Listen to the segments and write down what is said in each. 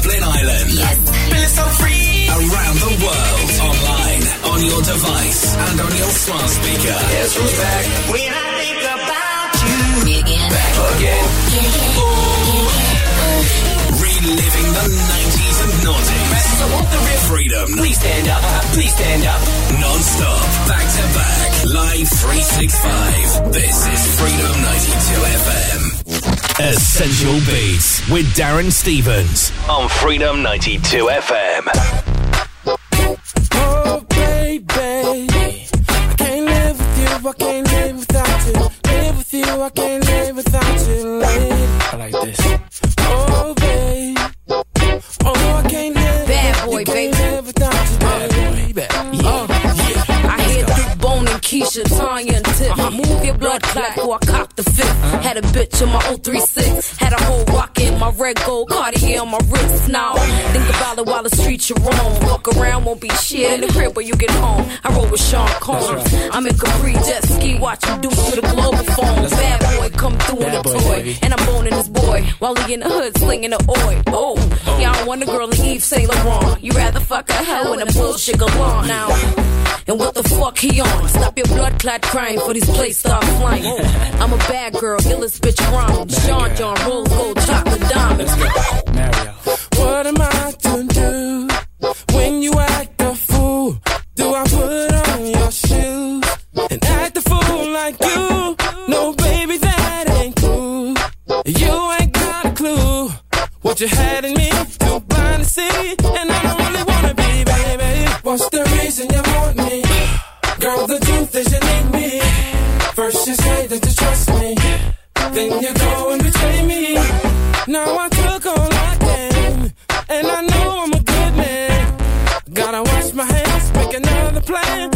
Dublin Island. Yes. Feeling so free. Around the world. Online, on your device, and on your smart speaker. Guess who's back? When I think about you. Me again. Back again. Reliving the 90s and noughties. So want the real Freedom. Please stand up. Please stand up. Non-stop. Back to back. Live 365. This is Freedom 92 FM. Essential Beatz with Darren Stevens on Freedom 92 FM. It while the you roam. Walk around, won't be shit in the crib when you get home. I roll with Sean Combs. I'm in Capri jet ski, watch him do through the global phone. Bad boy, come through in a toy. baby. And I'm boning this boy while he in the hood slinging the oil. Oh, y'all don't want a girl in Yves Saint Laurent. You rather fuck a hoe and a bullshit galore now. And what the fuck he on? Stop your blood clot crying for these plates start flying. I'm a bad girl, illest bitch rhyme. Sean John, rose gold, chocolate diamonds. Mario. What am I to do you had in me. Too blind to see, and I don't really wanna be, baby. What's the reason you want me? Girl, the truth is you need me. First you say that you trust me, then you go and betray me. Now I took all I can, and I know I'm a good man. Gotta wash my hands, make another plan,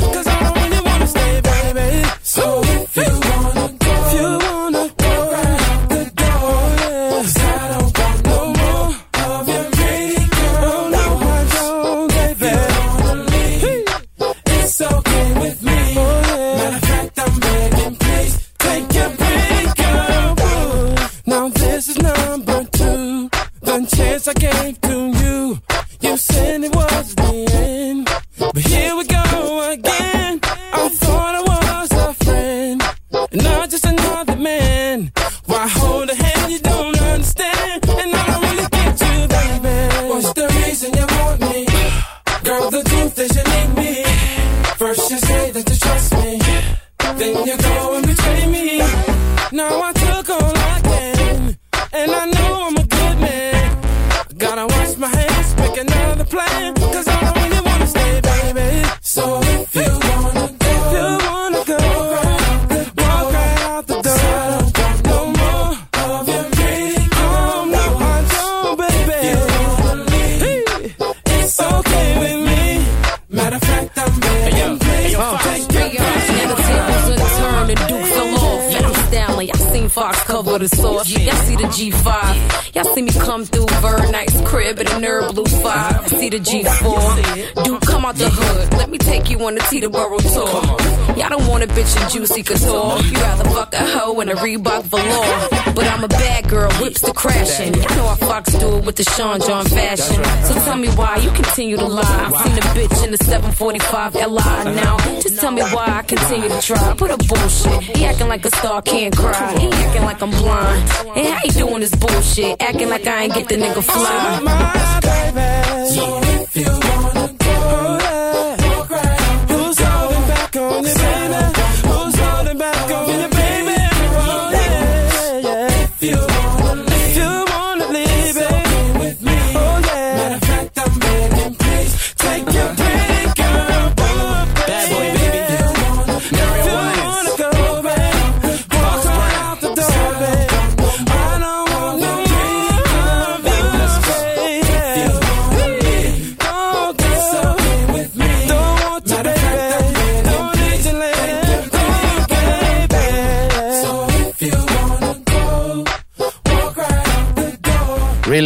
a hoe Reebok velour. But I'm a bad girl, whips the crashing. Y'all know how Fox do it with the Sean John fashion. So tell me why you continue to lie. I've seen a bitch in the 745 LI now. Just tell me why I continue to try. Put a bullshit. He acting like a star can't cry. He acting like I'm blind. And how you doing this bullshit? Acting like I ain't get the nigga fly. my baby. So if you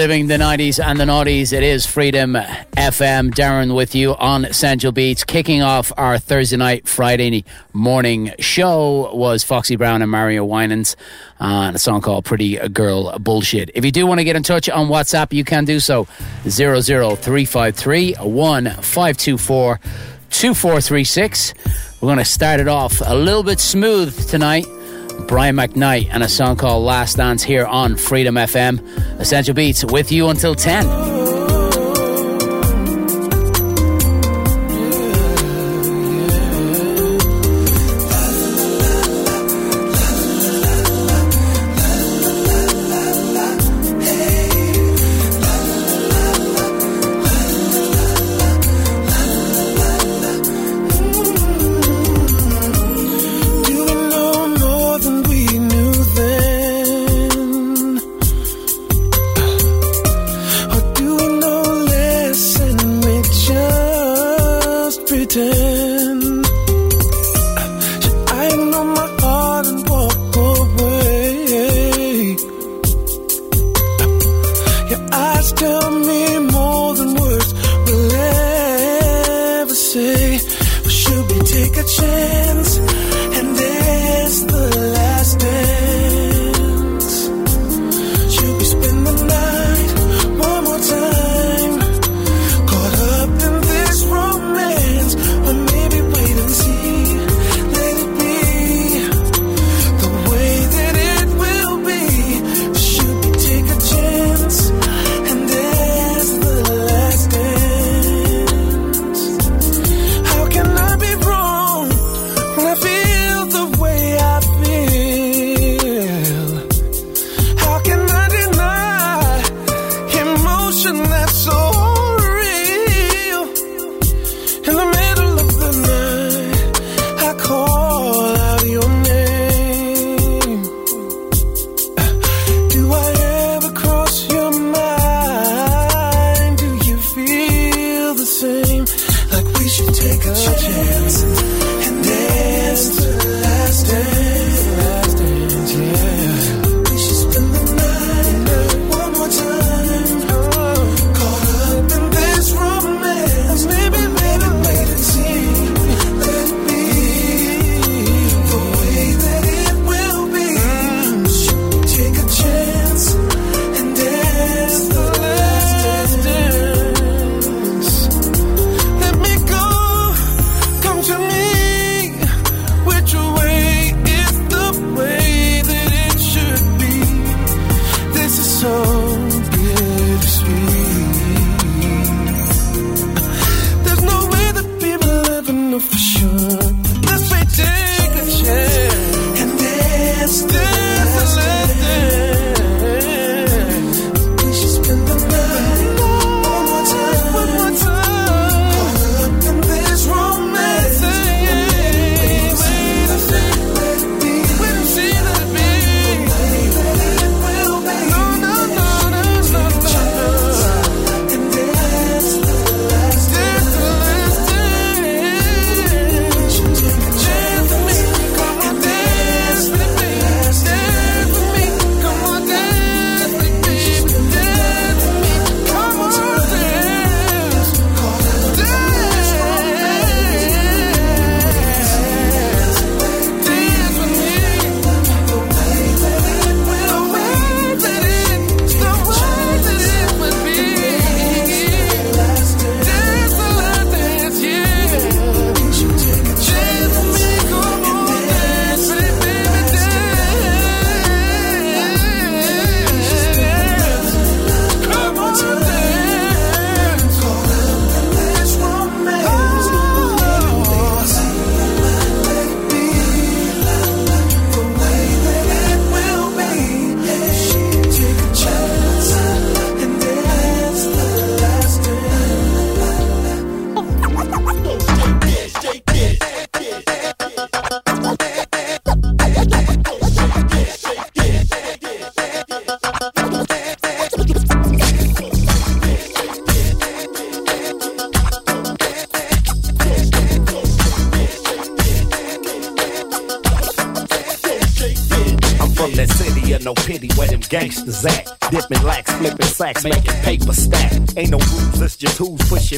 The 90s and the noughties, it is Freedom FM. Darren with you on Essential Beatz. Kicking off our Thursday night, Friday morning show was Foxy Brown and Mario Winans uh, on a song called Pretty Girl Bullshit. If you do want to get in touch on WhatsApp, you can do so 00353 1524 2436. We're going to start it off a little bit smooth tonight. Brian McKnight and a song called Last Dance here on Freedom FM. Essential Beats with you until 10.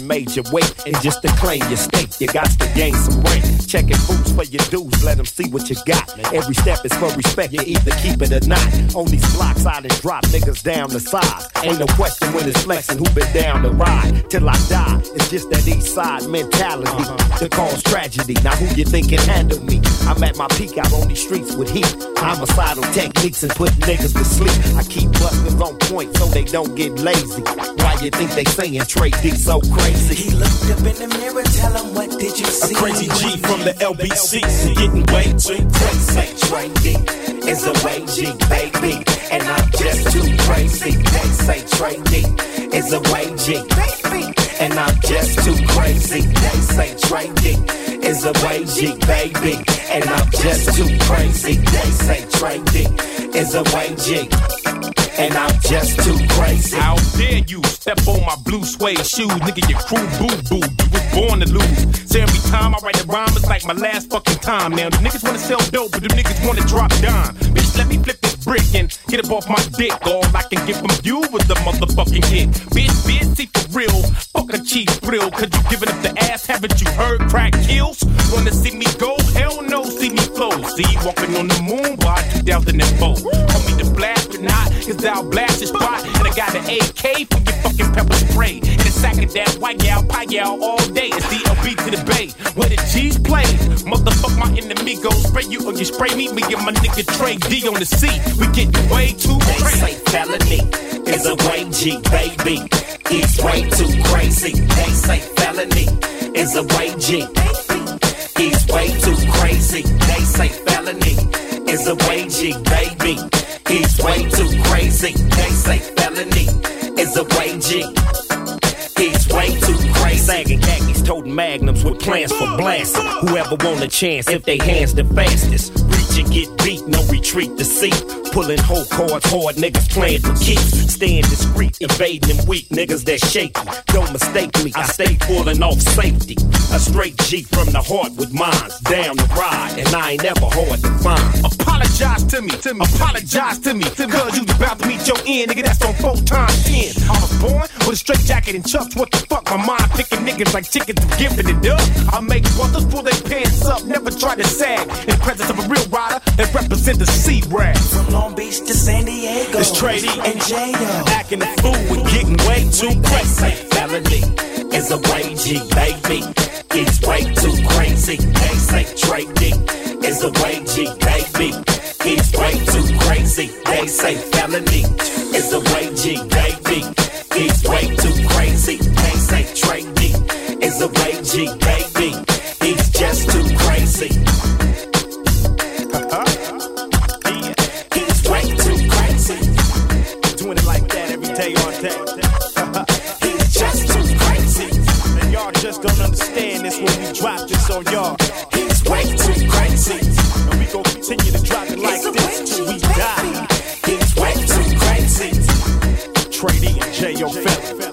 Pushing major weight. And just to claim your stake, you got to gain some rank. Checking boots for your dues, let them see what you got. Every step is for respect, you either keep it or not. On these blocks, I done drop niggas down the size. Ain't no question when it's flexing who been down the ride. Till I die, it's just that east side mentality uh-huh. that cause tragedy. Now who you think can handle me? I'm at my peak out on these streets with heat. Homicidal techniques and put niggas to sleep. I keep busters on point so they don't get lazy. Why you think they saying Tray Deee so crazy? He looked up in the mirror, tell him what did you see? A crazy G from the LBC, getting way too crazy. Tray Deee is a way G, baby. And I'm just too crazy. They say Trey is a way G, baby. And I'm just too crazy. They say Trey is a way G, baby. And I'm just too crazy. They say Trey is a way G. And I'm just too crazy. How dare you step on my blue suede shoes, nigga? Your crew boo boo. Born to lose. So every time I write a rhyme, it's like my last fucking time. Now the niggas wanna sell dope, but the niggas wanna drop dime. Bitch, let me flip this brick and get up off my dick. All I can get from you was the motherfucking hit. Bitch, bitch, see for real. Fuck a cheap thrill, cause you giving up the ass. Haven't you heard crack kills? Wanna see me go? Hell no, see me flow. See, walking on the moon by 2004. Call me the blast or not, cause I'll blast your spot. Got an AK for your fucking pepper spray. And a sack of that white gal, pie gal all day. It's DLB to the bay, where the G's play. Motherfuck my enemy, go spray you or you spray me. Me and my nigga Tray Deee on the seat. We get way too They crazy. say felony is a way G, baby. He's way too crazy. They say felony is a way G. He's way too crazy. They say felony is a way G, baby. He's way too crazy. They say felony is a way G. He's way too crazy. Sagging khakis, toting magnums with plans for blasting. Whoever want a chance, if they hands the fastest. Get beat, no retreat to seat. Pulling whole cards hard, niggas playing for keeps. Staying discreet, evading them weak niggas that shaky. Don't mistake me, I stay pulling off safety. A straight G from the heart with mines. Down the ride, and I ain't ever hard to find. Apologize to me, to me. apologize to me, to cause you about to meet your end, nigga. That's on four times ten. I was born with a straight jacket and chucks. What the fuck? My mind picking niggas like chickens and giving it up. I make brothers pull their pants up, never try to sag. In the presence of a real rider that represent the sea rag. From Long Beach to San Diego. It's Tray Deee. and J.O. Acting a fool and getting way too They crazy. say felony is a way G, baby. He's way too crazy. They say Tray Deee is a way G, baby. He's way too crazy. They say felony is a way G, baby. He's way too crazy. They say Tray Deee is a way G, baby. He's just too crazy. Understand this when we drop this on y'all. He's way too crazy. And we gon' continue to drop it like this till we die. He's way too crazy. Trey and J.O. Fella.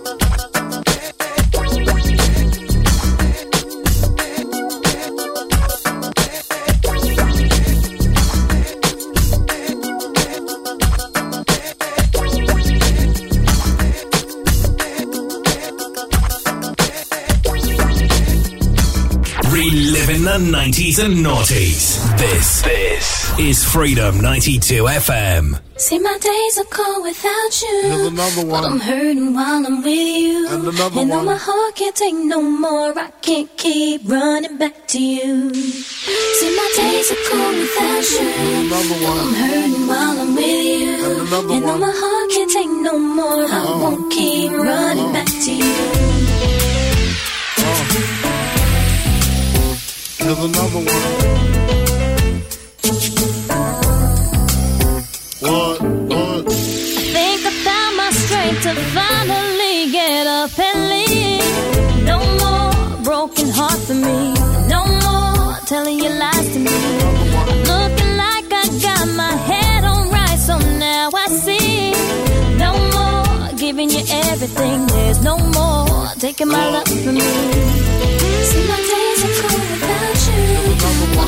Reliving 90s and noughties. This, this is Freedom 92 FM. See, my days are cold without you. Here's another But I'm hurting while I'm with you. And another and though one. my heart can't take no more, I can't keep running back to you. See, my days are cold without you. Another I'm hurting while I'm with you. And another and though one. my heart can't take no more, I uh-huh. won't keep running uh-huh. back to you. Here's another one. What? What? Think I found my strength to finally get up and leave. No more broken heart for me. No more telling you lies to me. Looking like I got my head on right, so now I see. No more giving you everything. There's no more taking my love from me.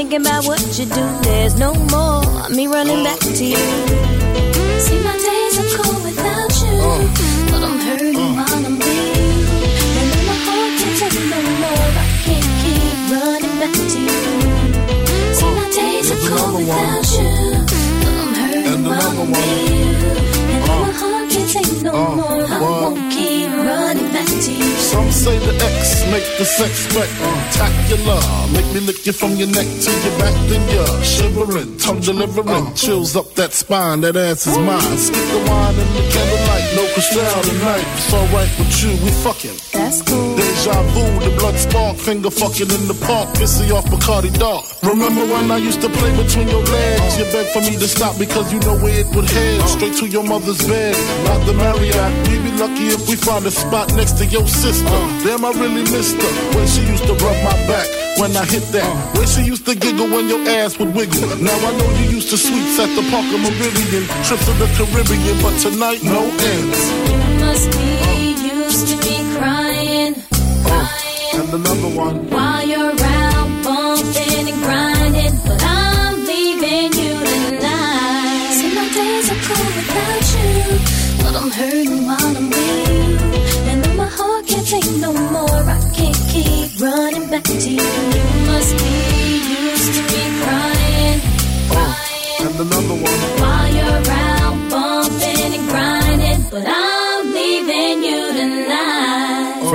thinking about what you do. There's no more me running back to you. See, my days are cold without you, but I'm hurting while I'm with you. And then my heart can't take no more. I can't keep running back to you. See, my days are cold without you, but I'm hurting while I'm with you. And then my heart can't take no more. I won't keep running back to you. Some say the X make the sex spectacular. Make me lick you from your neck to your back, then you're shivering, tongue delivering, chills up that spine. That ass is mine. Skip the wine and the candlelight, no crystal tonight. It's alright with you, we fucking. That's cool. Deja vu, the blood spark, finger fucking in the park, pissy off Bacardi Dark. Remember when I used to play between your legs? You begged for me to stop because you know where it would head. Straight to your mother's bed, not the Marriott. We'd be lucky if we find a spot next to your sister. Damn, I really missed her. When she used to rub my back when I hit that. When she used to giggle when your ass would wiggle. Now I know you used to suites at the Parker Meridien, trips to the Caribbean, but tonight no ends. You must be used to me crying, crying. And another one. While you're out bumping and grinding, but I'm leaving you tonight. See, my days are cold without you, but I'm hurting while I'm with you. And then my heart can't take no more. I can't keep running back to you. You must be used to me crying, crying. And another one.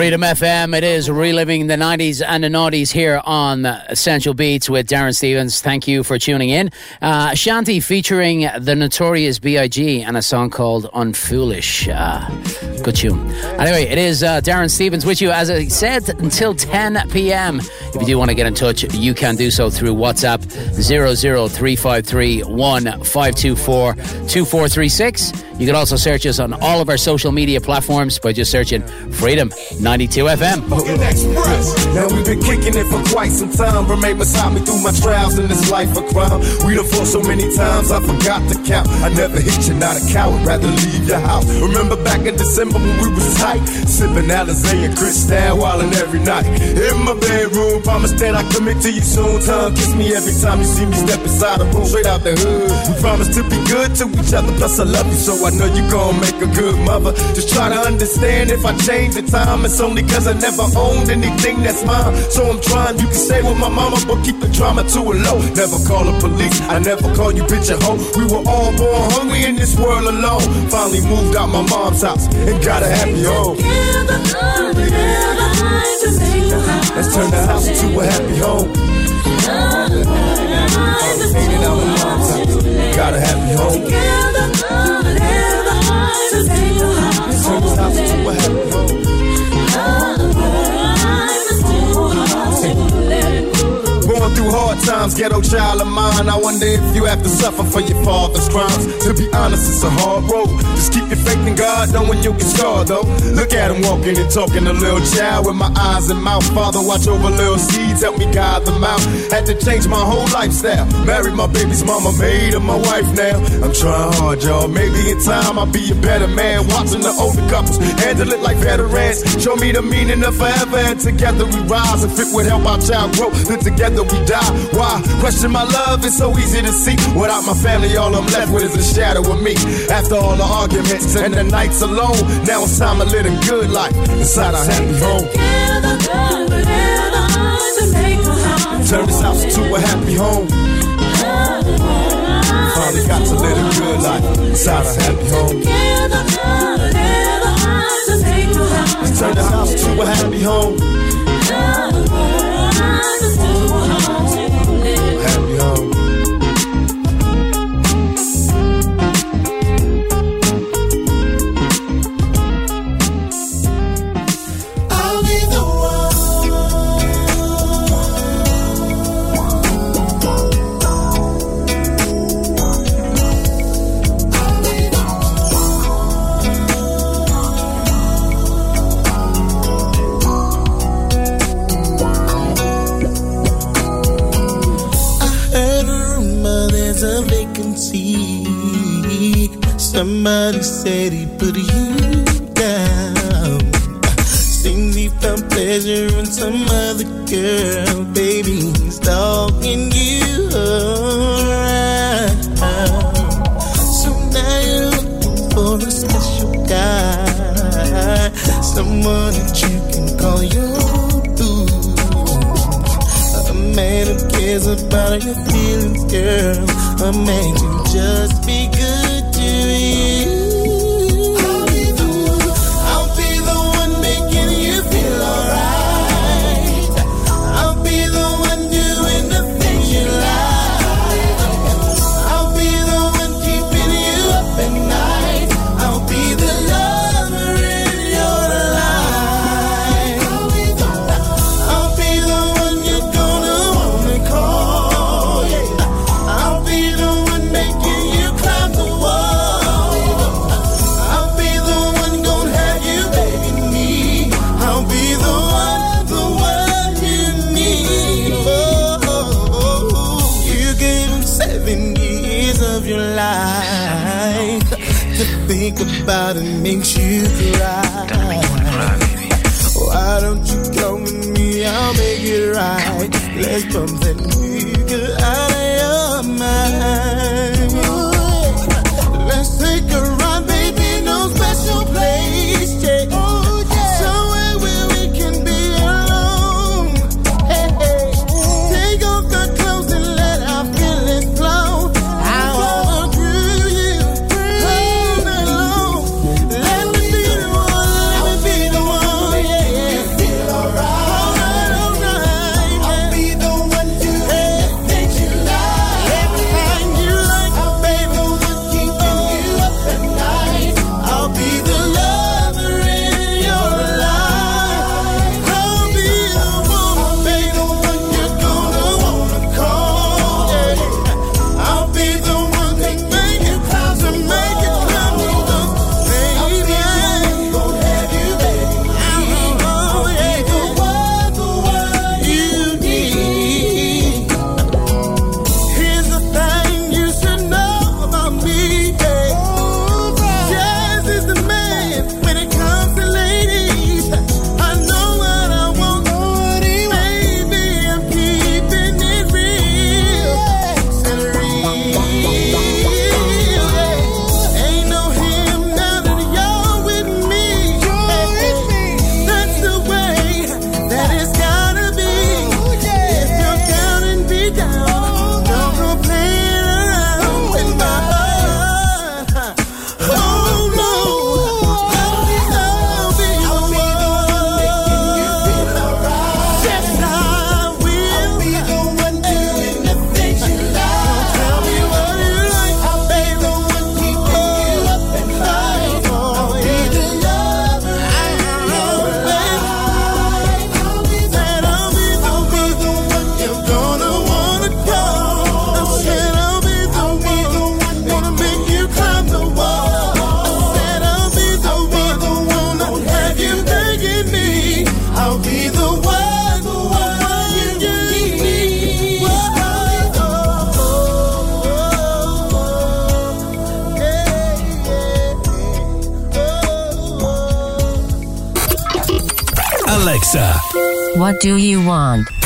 Freedom FM, it is reliving the 90s and the noughties here on Essential Beatz with Darren Stevens. Thank you for tuning in. Uh, Shanti featuring the Notorious B.I.G. and a song called Unfoolish. Uh, good tune. Anyway, it is uh, Darren Stevens with you, as I said, until 10 p.m. If you do want to get in touch, you can do so through WhatsApp 00353 1524 2436. You can also search us on all of our social media platforms by just searching Freedom 92 FM. Now we've been kicking it for quite some time. Remain beside me through my trials in this life of crime. We done fought so many times I forgot to count. I never hit you, not a coward, rather leave your house. Remember back in December when we was tight, sipping Alizé and Cristal wildin' every night. In my bedroom, promise that I commit to you soon. Time kiss me every time you see me step inside the room, straight out the hood. We promise to be good to each other, plus I love you, so I know you gon' make a good mother. Just try to understand if I change the time, it's only cause I never owned anything that's mine. So I'm trying, you can stay with my mama, but keep the drama to a low. Never call the police, I never call you bitch a hoe. We were all born hungry in this world alone. Finally moved out my mom's house and got a happy home. Let's turn the house into a happy home. Hanging out my mom's house, got a happy home. Let's turn this house into a happy home. I'm still, I'm still, Going through hard times, ghetto child of mine. I wonder if you have to suffer for your father's crimes. To be honest, it's a hard road. Just keep your faith in God, knowing you can scarred though. Look at him walking and talking a little child with my eyes and mouth. Father, watch over little seeds, help me guide them out. Had to change my whole lifestyle. Married my baby's mama, made her my wife now. I'm trying hard, y'all. Maybe in time I'll be a better man. Watching the older couples handle it like veterans. Show me the meaning of forever, and together we rise. If it would help our child grow, then together we die. Why? Question my love, it's so easy to see. Without my family, all I'm left with is a shadow of me. After all the arguments and the nights alone, now it's time to live a good life inside our happy home. Turn this house into a happy home. Finally got to live a good life inside a happy home. Let's turn this house to a happy home. Somebody said he put you down. Seems he found pleasure in some other girl, baby. He's dogging you around. So now you're looking for a special guy, someone that you can call your boo, a man who cares about your feelings, girl, a man who just be good. from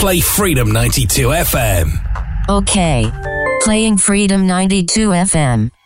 play Freedom 92 FM. Okay. Playing Freedom 92 FM.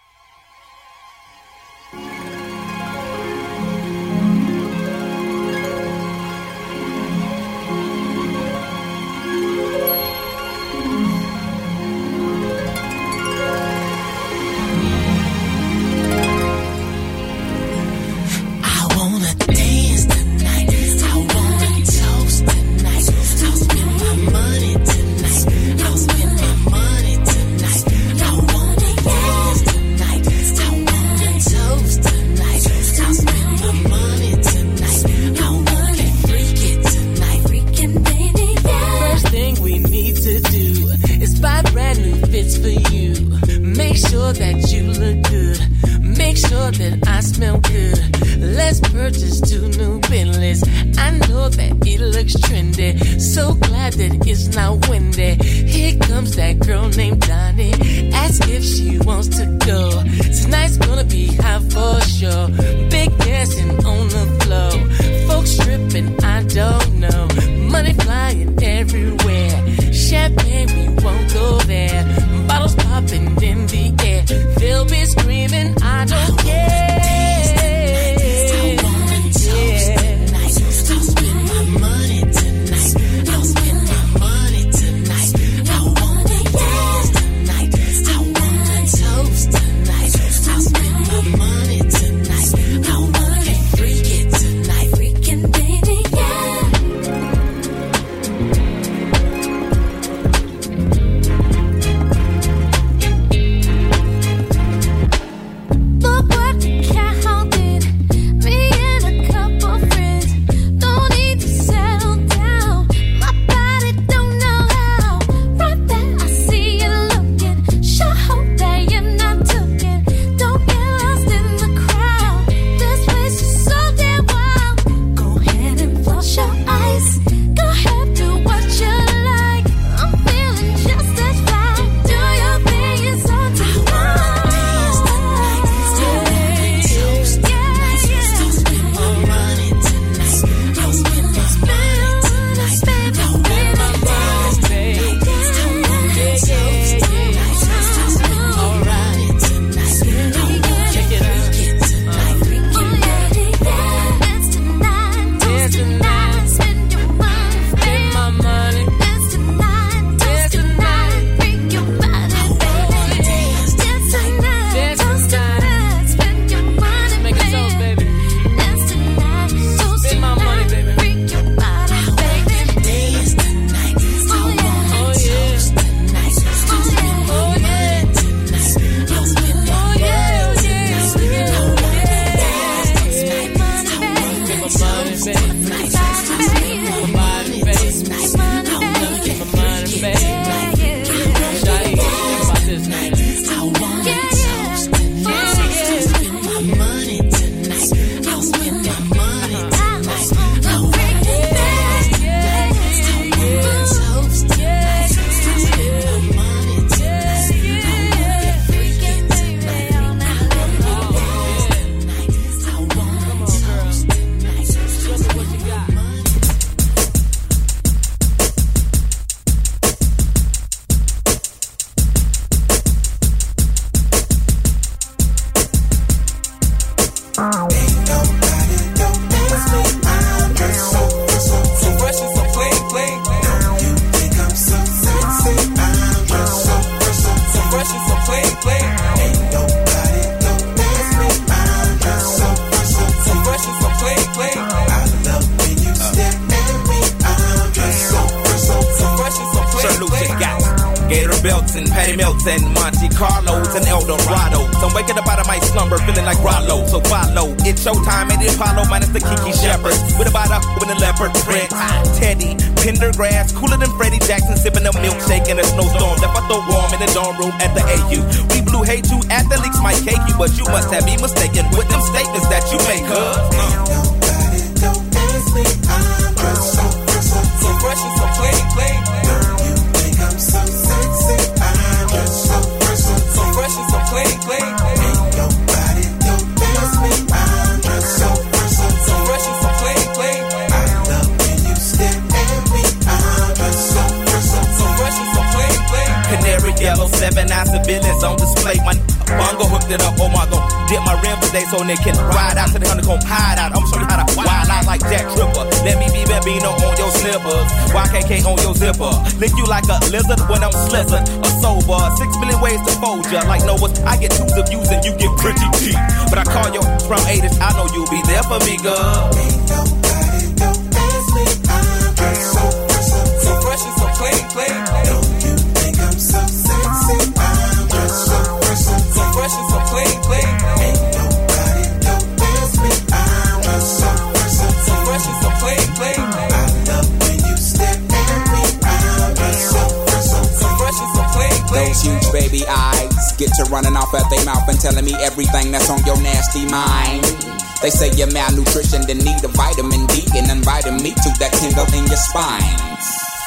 Spine.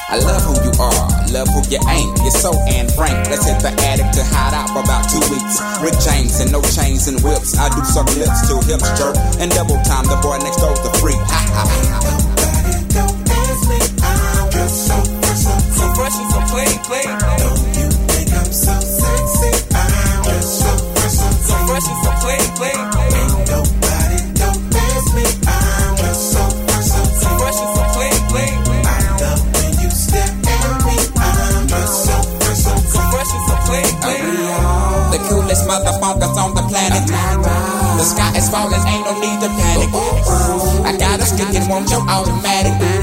I love who you are, love who you ain't. You're so and frank. Let's hit the attic to hide out for about two weeks. Rick James and no chains and whips. I do suck lips till hips jerk and double time. The boy next door's the freak. Ha ha ha. The sky is falling, ain't no need to panic. I got a stick and want your automatic.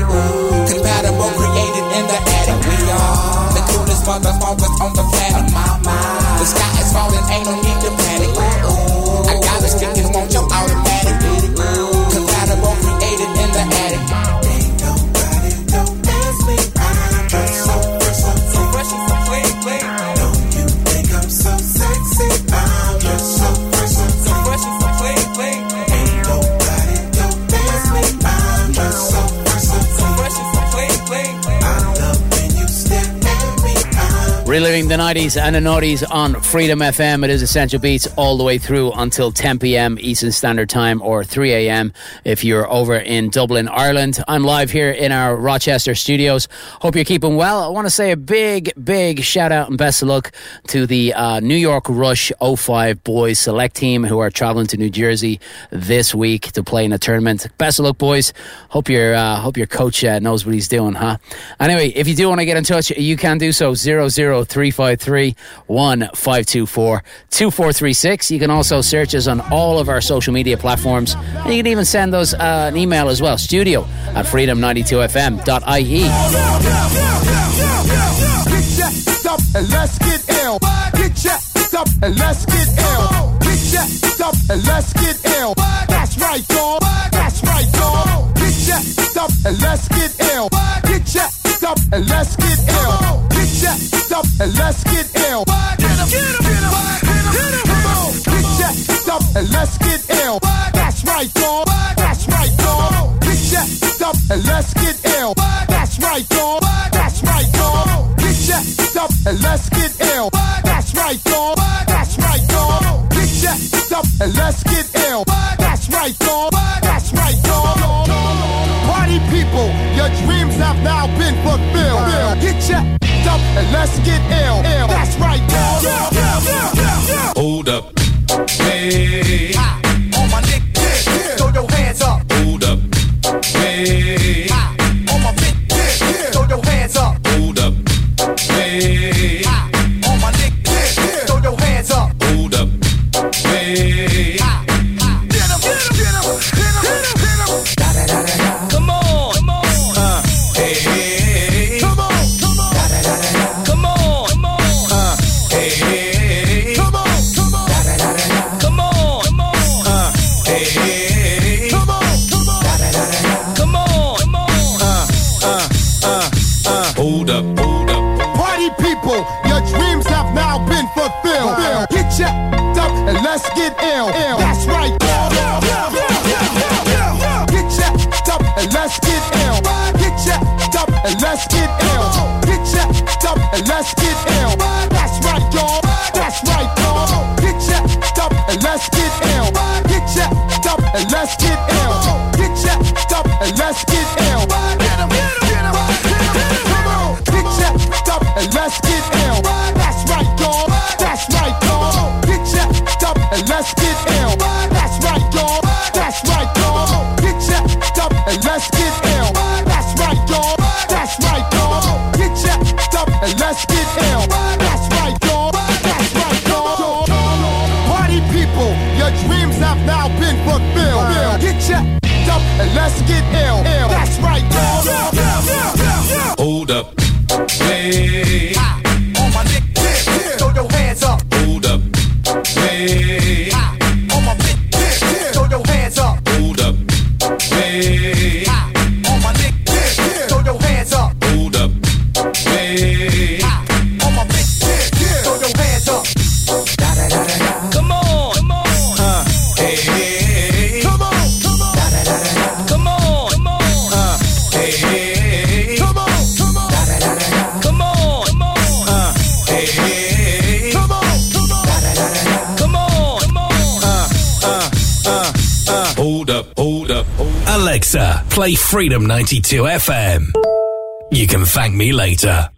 The 90s and the noughties on Freedom FM. It is Essential Beatz all the way through until 10 p.m. Eastern Standard Time or 3 a.m. if you're over in Dublin, Ireland. I'm live here in our Rochester studios. Hope you're keeping well. I want to say a big, big shout out and best of luck to the uh, New York Rush 05 boys select team who are traveling to New Jersey this week to play in a tournament. Best of luck, boys. Hope your uh, hope your coach uh, knows what he's doing, huh? Anyway, if you do want to get in touch, you can do so 00353 1524 2436. You can also search us on all of our social media platforms. And you can even send us uh, an email as well studio at freedom92fm.ie. Get up and let's get ill. Get up and let's get ill. That's right, dog. That's right, dog. Get up and let's get ill. Get up and let's get ill. Get your up and let's get ill. Get 'em, get 'em, get 'em, get 'em. Come on. Get your up and let's get ill. That's right, dog. That's right, dog. Get your up and let's get ill. That's right, dog. That's right, dog. Get your up and let's get ill. That's right, dog. That's right, dog. Get your up and let's get ill. That's right, dog. That's right, dog. Party people, your dreams have now been fulfilled. Uh-huh. Get your up and let's get ill. That's right, dog. Hold up. Hey. on my dick, yeah. Throw your hands up. Hold up. Hey. On my dick, yeah. Throw your hands up. and let's get ill. Ill. That's right. Get jacked up and let's get ill. Get jacked up and let's get ill. Get jacked up and let's get ill. play Freedom 92 FM. You can thank me later.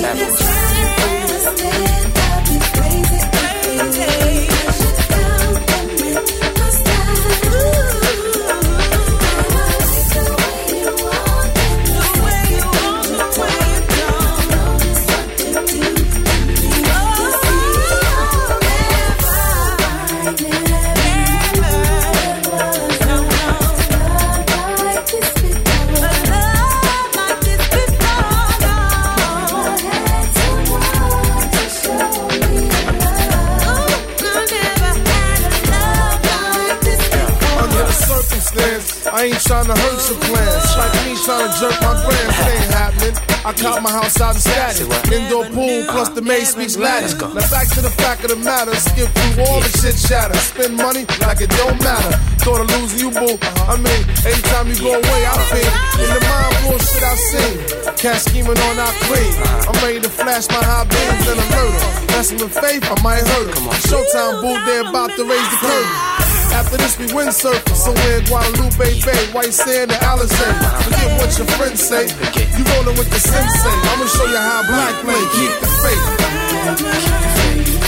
level. I caught my house out of static. Indoor pool plus the maid speaks Latin. Now back to the fact of the matter. Skip through all the shit chatter. Spend money like it don't matter. Thought of losing you, boo. I mean, anytime you go away, I feel in the mind bullshit I seen. Cash scheming on our queen. I'm ready to flash my high beams and alert her. Messing with faith, I might hurt her. Showtime, boo, they about to raise the curtain. After this, we windsurfing somewhere in Guadalupe Bay, White Sand and Alizé. Forget what your friends say. You rolling with the sensei. I'ma show you how black play. Keep the faith.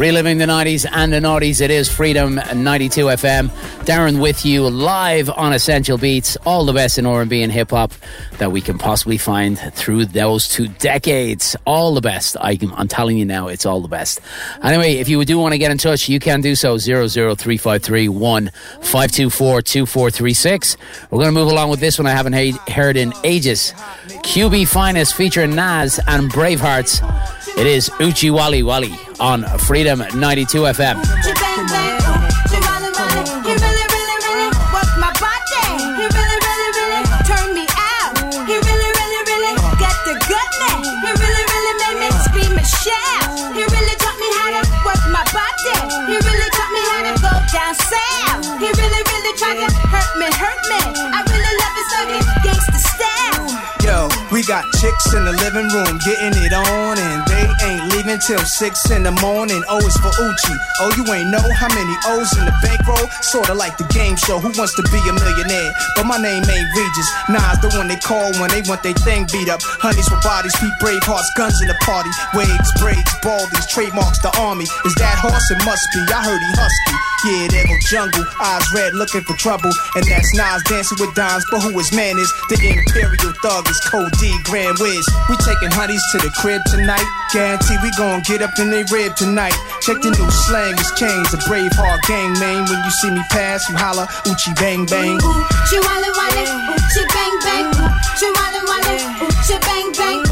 Reliving the 90s and the noughties, it is Freedom 92 FM. Darren with you live on Essential Beatz. All the best in R&B and hip hop that we can possibly find through those two decades. All the best. I I'm telling you now, it's all the best. Anyway, if you do want to get in touch, you can do so 00353 524 2436. We're going to move along with this one I haven't he- heard in ages. QB Finest featuring Nas and Bravehearts. It is Oochie Wally Wally on Freedom 92 FM. Got chicks in the living room getting it on, and they ain't leaving till six in the morning. Oh, o is for Oochie. Oh, you ain't know how many O's in the bankroll? Sorta like the game show. Who wants to be a millionaire? But my name ain't Regis. Nas the one they call when they want their thing beat up. Honeys with bodies, beat brave hearts, guns in the party. Waves, braids, baldies, trademarks the army. Is that horse? It must be. I heard he husky. Yeah, there go jungle. Eyes red, looking for trouble. And that's Nas dancing with dimes. But who his man is? The Imperial Thug is Code D, Grand Wiz. We taking honeys to the crib tonight. Guarantee we gon' get up in they rib tonight. Check the new slang, it's chains. A brave heart gang name. When you see me pass, you holla, Oochie bang bang. Ooh, she wally wally, ooh, bang bang, ooh, she wally wally, ooh, bang bang,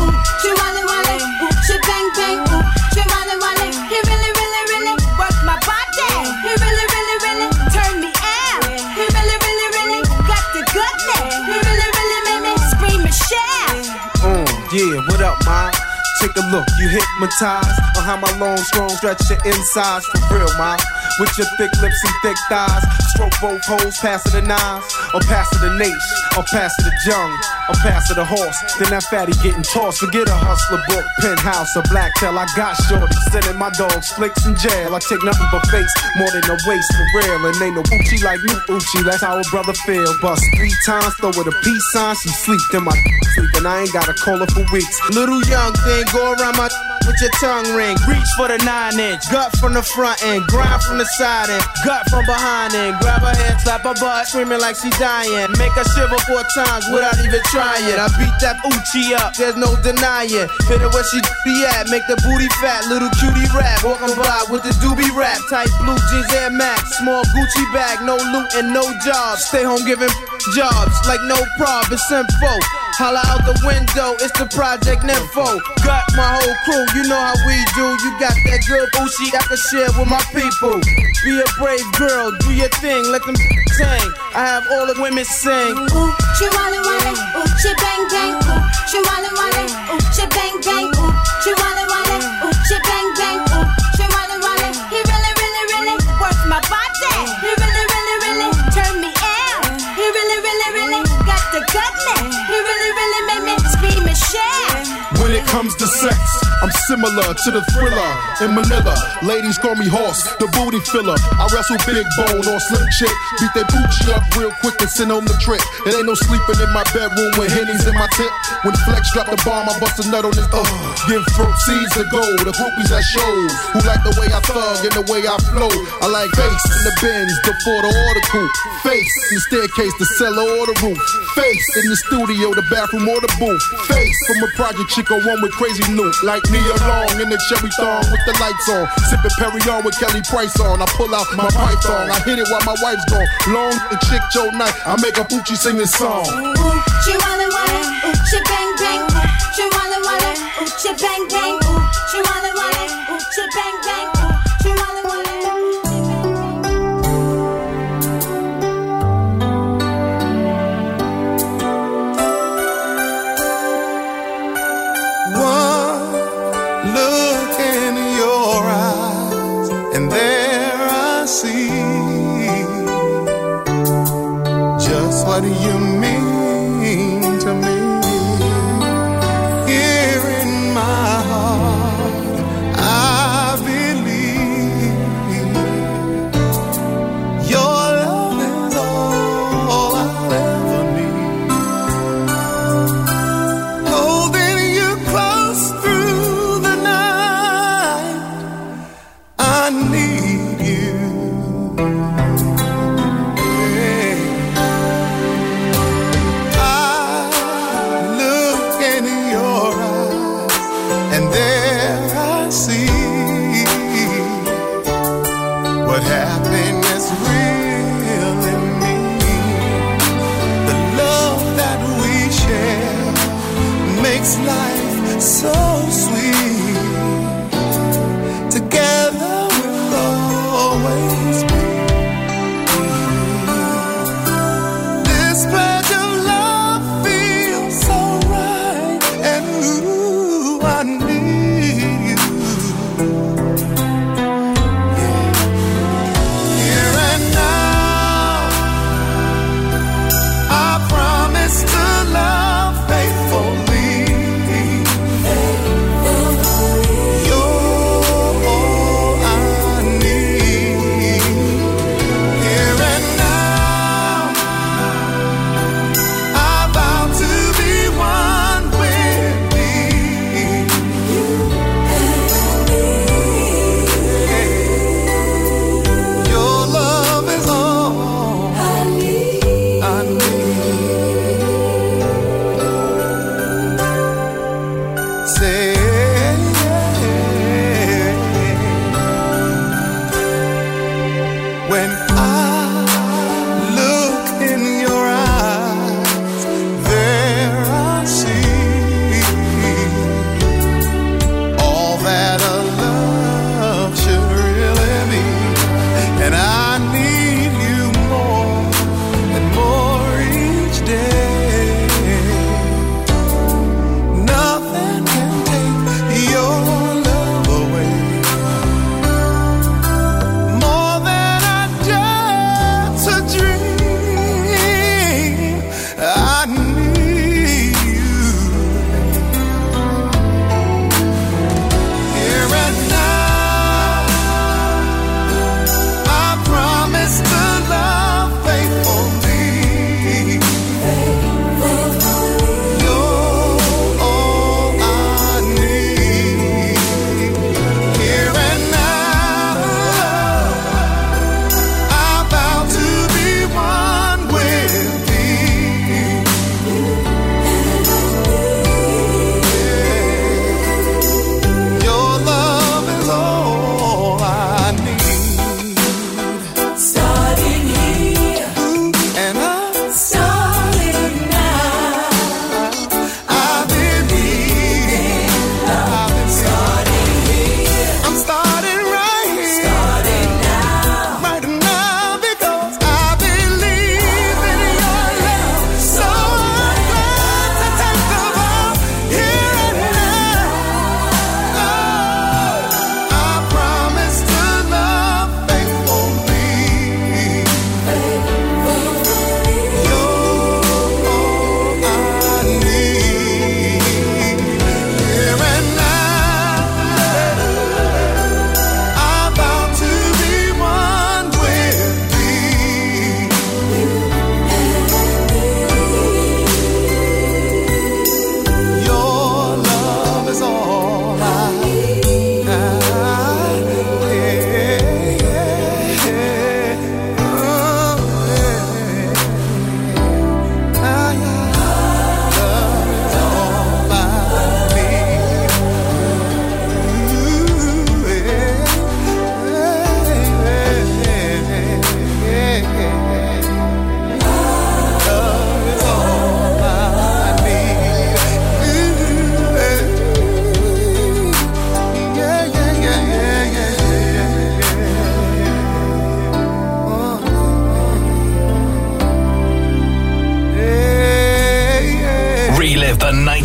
Take a look, you hypnotized. On how my long, strong stretch your insides. For real, ma. With your thick lips and thick thighs, stroke both holes, pass it the nines, or pass it the nation, or pass it the jung, or pass it the horse. Then that fatty getting tossed. Forget a hustler book, penthouse, or black tail. I got shorty, sending my dogs flicks in jail. I take nothing but face, more than a waste for real. And ain't no Oochie like me, Oochie. That's how a brother feel. Bust three times, throw her the peace sign. She sleep, then my sleep, and I ain't got to call her for weeks. Little young thing, go around my with your tongue ring. Reach for the nine inch, gut from the front end, grind from the side end, gut from behind end. Grab her hand, slap her butt, screaming like she dying. Make her shiver four times without even trying. I beat that Oochie up, there's no denying. Hit her where she be at, make the booty fat, little cutie rap. Walking by with the doobie rap, tight blue jeans Air Max, small Gucci bag, no loot and no jobs. Stay home giving jobs like no prob, it's info. Holla out the window, it's the Project Nympho. Got my whole crew, you know how we do. You got that good Oochie I can share with my people. Be a brave girl, do your thing, let them sing. I have all the women sing. Ooh, she wally wally, ooh, she bang bang, ooh, she wally wally, ooh, she bang bang, When it comes to sex. I'm similar to the thriller in Manila. Ladies call me horse, the booty filler. I wrestle big bone or slim chick. Beat that booty up real quick and send home the trick. It ain't no sleeping in my bedroom with hennies in my tent. When Flex drop the bomb, I bust a nut on his uh. Give throat seeds to go. The groupies at shows who like the way I thug and the way I flow. I like bass in the bins, before the for the article. Face in the staircase, the cellar or the roof. Face in the studio, the bathroom or the booth. Face from a project chick or one with crazy loot. Like Nia Long in the cherry thong with the lights on. Sipping Perignon with Kelly Price on. I pull out my python. I hit it while my wife's gone. Long the chick Joe night. I make a Poochie sing this song. She wanna wanna, ooh, she bang bang. She wanna, ooh, she bang bang. Happiness really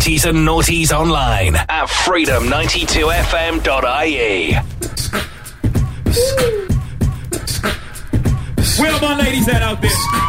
90s and noughties online at freedom92fm.ie. Where are my ladies at out there?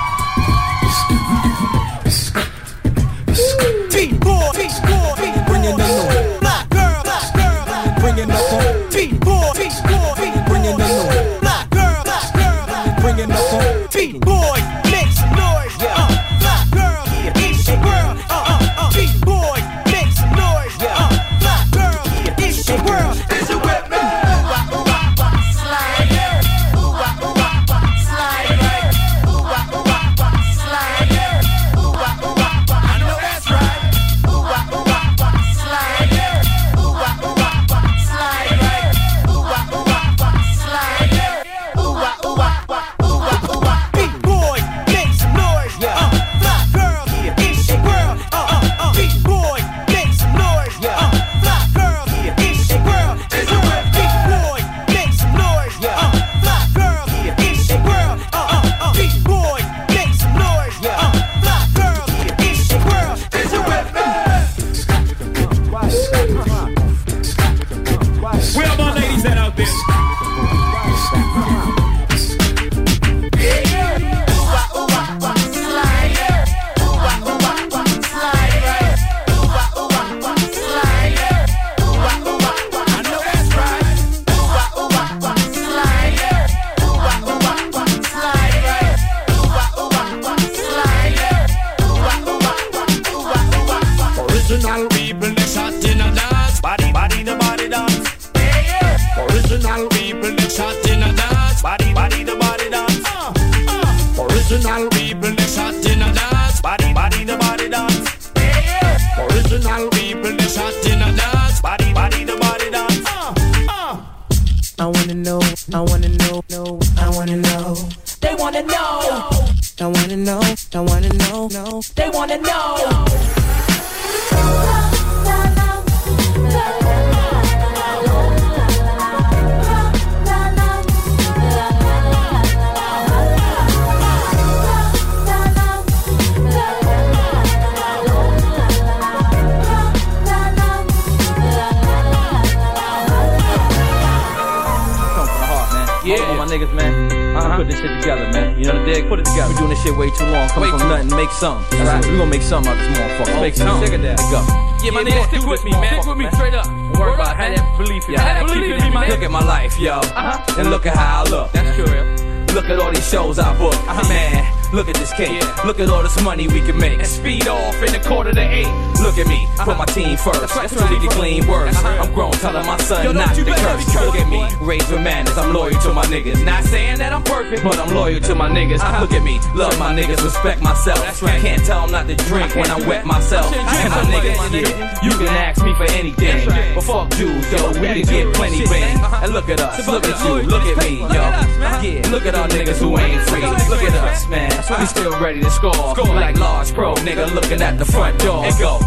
Right. But fuck dudes, yo, we can get plenty Shit, bang. uh-huh. And look at us, look at you, look at me, Look yo. at us, man. Yeah, look at our niggas who ain't free. Look at us, man. We still ready to score. Like large pro, nigga, looking at the front door. And go.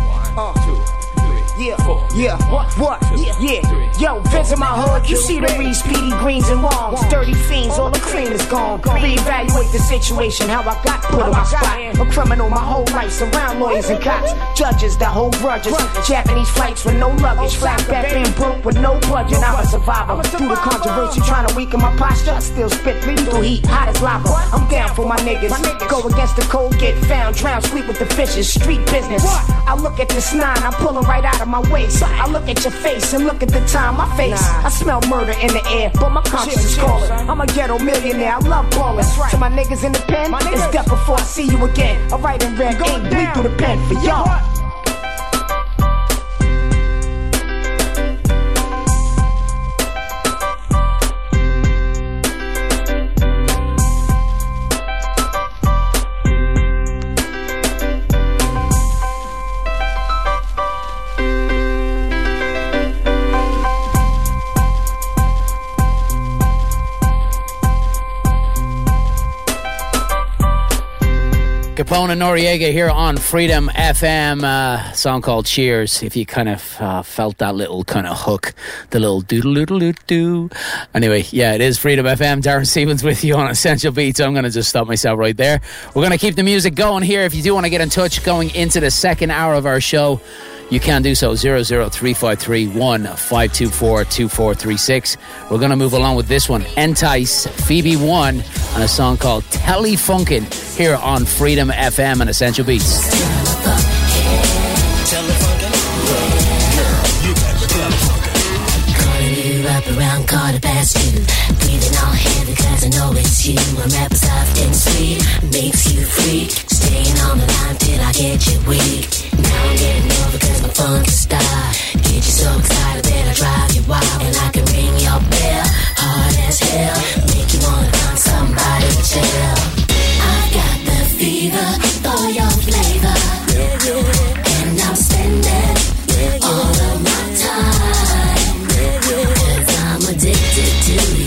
Yeah, yeah, what, what, yeah, yeah. Yo, visit my hood, you see the Reed, Speedy Greens and Longs. Dirty fiends, all the cream is gone. Reevaluate the situation, how I got put on my spot. A criminal my whole life, surround lawyers and cops. Judges that hold grudges. Japanese flights with no luggage. Flatback being broke with no budget. I'm a survivor. Through the controversy, trying to weaken my posture. I still spit lethal heat, hot as lava. I'm down for my niggas. Go against the code, get found, drown, sleep with the fishes. Street business. I look at this nine, I'm pulling right out of my waist. I look at your face and look at the time I face. I smell murder in the air, but my conscience is calling. I'm a ghetto millionaire, I love ballin'. To my niggas in the pen, my it's death before I see you again. I write in red ink, bleed through the pen for y'all. Capone and Noreaga here on Freedom FM. Uh, song called Cheers. If you kind of uh, felt that little kind of hook, the little doodle doodle doo doo. Anyway, yeah, it is Freedom FM. Darren Stevens with you on Essential Beatz. I'm going to just stop myself right there. We're going to keep the music going here. If you do want to get in touch going into the second hour of our show, you can do so 00353 524 2436. We're going to move along with this one Entice, Phoebe One, and a song called Telefunkin here on Freedom FM and Essential Beatz. You around quarter past two. Breathing all heavy cause I know it's you. My rap is soft and sweet, makes you freak. Staying on the line till I get you weak. Now I'm getting over cause my funk's a star. Get you so excited that I drive you wild. And I can ring your bell, hard as hell. Make you wanna find somebody to tell. I've got the fever to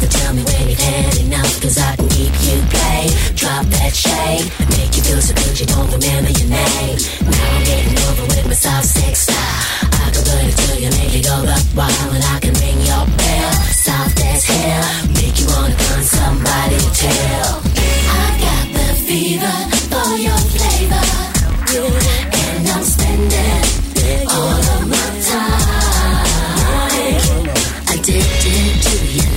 to tell me when you've had enough, cause I can keep you play. Drop that shade, make you feel so good you don't remember your name. Now I'm getting over with my soft sex style. I can put it to you, make you go buck wild, and I can ring your bell. Soft as hell, make you wanna find somebody to tell. I got the fever for your flavor, and I'm spending all of my time. Addicted to your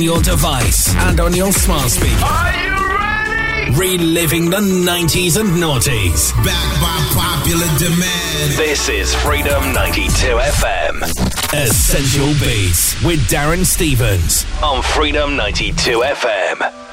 on your device, and on your smart speaker. Are you ready? Reliving the 90s and noughties. Back by popular demand. This is Freedom 92 FM. Essential Beatz with Darren Stevens on Freedom 92 FM.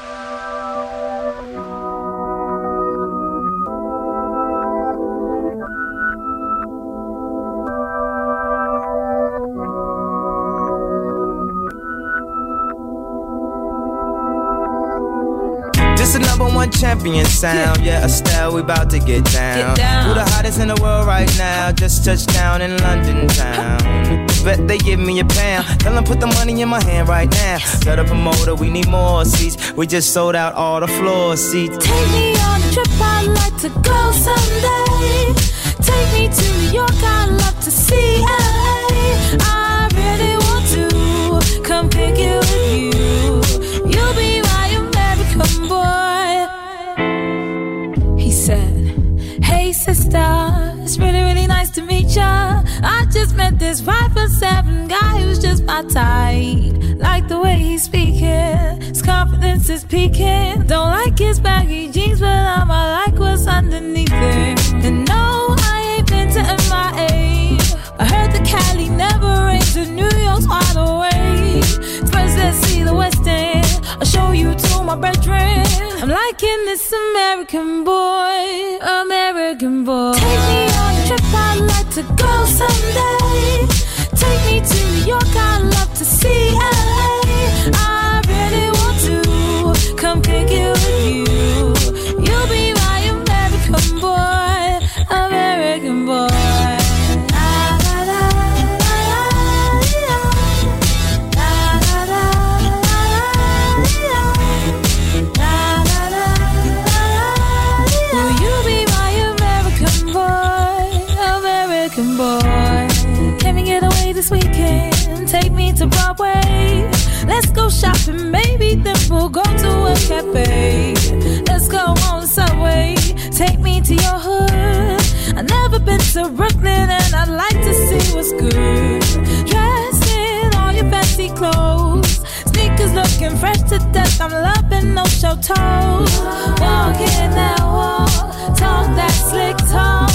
Champion sound. Yeah, Estelle, we about to get down. Get down. Who the hottest in the world right now? Just touched down in London town. Bet they give me a pound. Tell them put the money in my hand right now. Got a promoter, we need more seats. We just sold out all the floor seats. Take me on a trip, I'd like to go someday. Take me to New York, I'd love to see LA. I really want to come pick it with you. You'll be sister, it's really, really nice to meet ya. I just met this five foot seven guy who's just my type. Like the way he's speaking, his confidence is peaking. Don't like his baggy jeans, but I'ma like what's underneath it. And no, I ain't been to MIA. I heard the Cali never rains, and New York's wide awake. First, let's see the West End. I'll show you to my bedroom. I'm liking this American boy, American boy. Take me on a trip, I'd like to go someday. Take me to New York, I'd love to see LA. I shopping, maybe then we'll go to a cafe. Let's go on subway. Take me to your hood. I've never been to Brooklyn and I'd like to see what's good. Dressed in all your fancy clothes. Sneakers looking fresh to death. I'm loving no show toes. Walking that walk, talk that slick talk.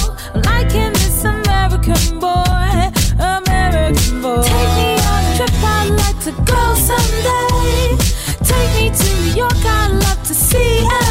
Liking this American boy, American boy. Take me on a trip, I'd like to go someday. To New York, I'd love to see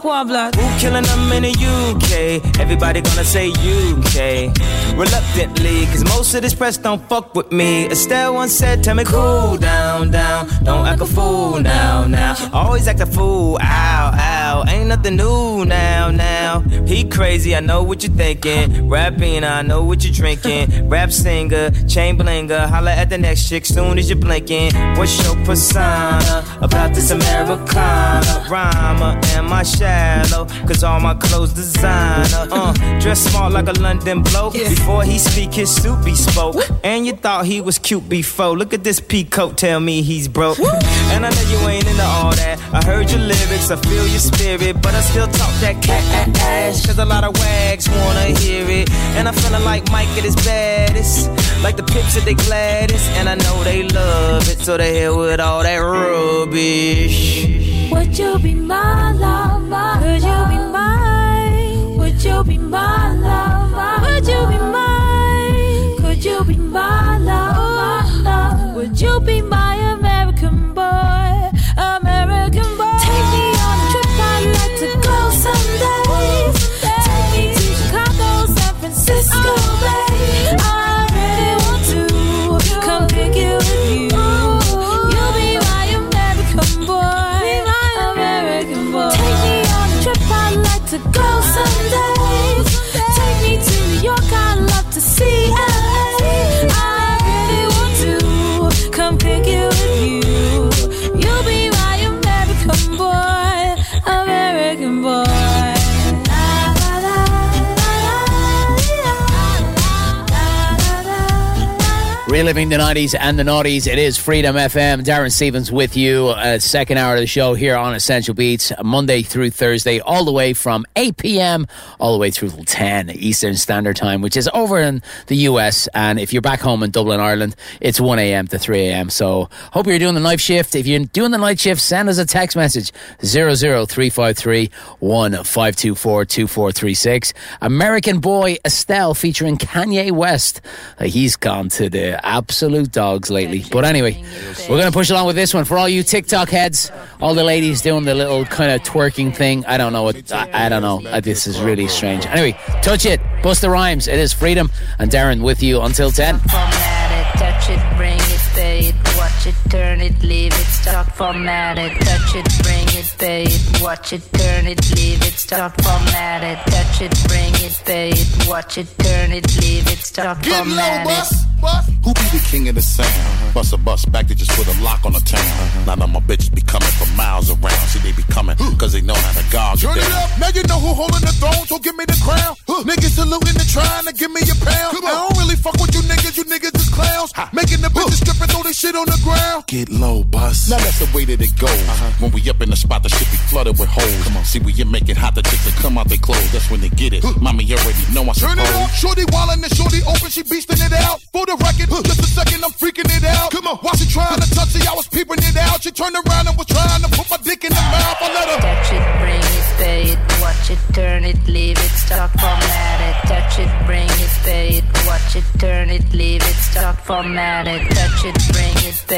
boy. Tell her one block. Who killing them in the UK? Everybody gonna say UK. Reluctantly, cause most of this press don't fuck with me. Estelle once said, Tell me cool down, down. Don't act a fool now, now. Always act a fool, ow, ow. Ain't nothing new now, now. He crazy, I know what you're thinking. Rapping, I know what you're drinking. Rap singer, chain blinger. Holla at the next chick soon as you're blinking. What's your persona about this Americana? Rhymer, am I shallow? Cause all my clothes designer. Uh, dress smart like a London bloke. Before he speak, his suit be spoke. And you thought he was cute before. Look at this peacoat, tell me he's broke. And I know you ain't into all that. I heard your lyrics, I feel your spirit. But I still talk that cat ass. Cause a lot of wags wanna hear it. And I'm feeling like Mike at his baddest. Like the at they gladdest. And I know they love it. So they hell with all that rubbish. Would you be my lover? Would you be mine? Would you be my lover? Would you be mine? Could my love, my love? Would you be my Reliving the 90s and the noughties, it is Freedom FM. Darren Stevens with you, uh, second hour of the show here on Essential Beatz, Monday through Thursday, all the way from 8 p.m. all the way through till 10 Eastern Standard Time, which is over in the US. And if you're back home in Dublin, Ireland, it's 1 a.m. to 3 a.m. So hope you're doing the night shift. If you're doing the night shift, send us a text message 00353 1524 2436. American Boy Estelle featuring Kanye West. Uh, he's gone to the absolute dogs lately. But anyway, we're going to push along with this one. For all you TikTok heads, all the ladies doing the little kind of twerking thing. I don't know what, I, I don't know. Uh, This is really strange. Anyway, touch it. Bust the rhymes. It is Freedom. And Darren with you until 10. It, watch it, turn it, leave it, stop, format it, touch it, bring it, pay it, watch it, turn it, leave it, stop, format it, touch it, bring it, pay it, watch it, turn it, leave it, stop, Get low, format it. bus, bus. Who be the king of the sound? Bust a bus back to just put a lock on the town. Uh-huh. None of my bitches be coming from miles around. See, they be coming cause they know how to guard Turn it down. up, now you know who holding the throne, so give me the crown. Niggas saluting and trying to give me a pound. I don't really fuck with you niggas, you niggas is clowns. Making the bitches strip and throw this shit on the ground. Get low, bus. Now that's the way that it goes. Uh-huh. When we up in the spot, the shit be flooded with holes. Come on. See, when you make it hot, the chicks that come out they clothes. That's when they get it. Mommy you already know I'm Turn it suppose. up, shorty wildin' and shorty open, she beastin' it out. For the record, just a second, I'm freaking it out. Come on, while she trying to touch it, I was peeping it out. She turned around and was trying to put my dick in the mouth. I let her. Touch it, bring it, pay it, watch it, turn it, leave it, stop, format it. Touch it, bring it, pay it, watch it, turn it, leave it, stop, format it. Touch it, bring it, pay it,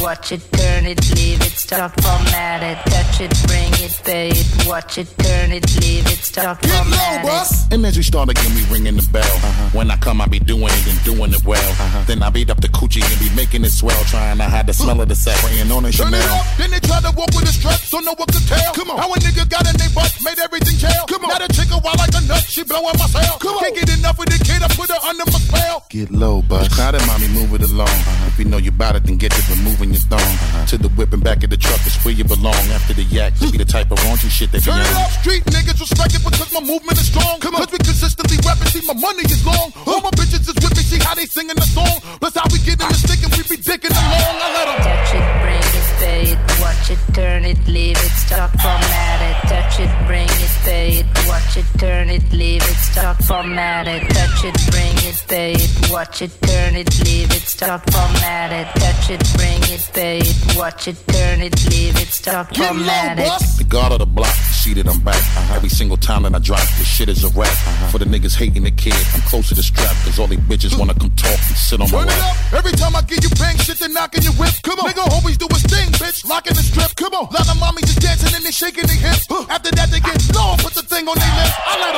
watch it, turn it, leave it, stop, format it. Touch it, bring it, pay it, watch it, turn it, leave it, stop, format it. And as we start again, we ringing the bell. Uh-huh. When I come, I be doing it and doing it well. Uh-huh. Then I beat up the coochie and be making it swell. Trying to hide the smell of the sack. Praying on a Turn it up, then they try to walk with a strap, so no one could tell. Come on, how a nigga got in they butt, made everything jail. Come on, now the chick a wild like a nut, she blowing my cell. Come on, can't get enough of the kid, I put her under my spell. Get low, bus. Now that mommy move it along. Uh-huh. If you know you bout it, then get to removing your thong. To the whip and back of the truck is where you belong. After the yak, you be the type of raunchy shit that be Turn it up, street niggas respect it because my movement is strong. Come on, cause we consistently rapping, see my money is long. All my bitches is with me, see how they singing the song. Plus how we get in the stick and we be dicking along. I let 'em. Touch it, bring it, pay it, watch it, turn it, leave it, stop, format it. Touch it, bring it, pay it, watch it, turn it, leave it, stop, format it. Touch it, bring it, pay it, watch it, turn it, leave it, stop, format it. Touch it, bring it, pay it, watch it, turn it, leave it, stop, format it. The guard of the block, see that I'm back. Every single time that I drop, this shit is a rap. Uh-huh. For the niggas hating the kid, I'm close to the strap. Cause all they bitches wanna come talk and sit on my Turn it lap. up. Every time I give you bang shit, they knocking your whip. Come on. Nigga always do his thing, bitch. Locking the strip. Come on. Lot of mommies just dancing and they shaking their hips. After that, they get low, put the thing on their lips. I let them.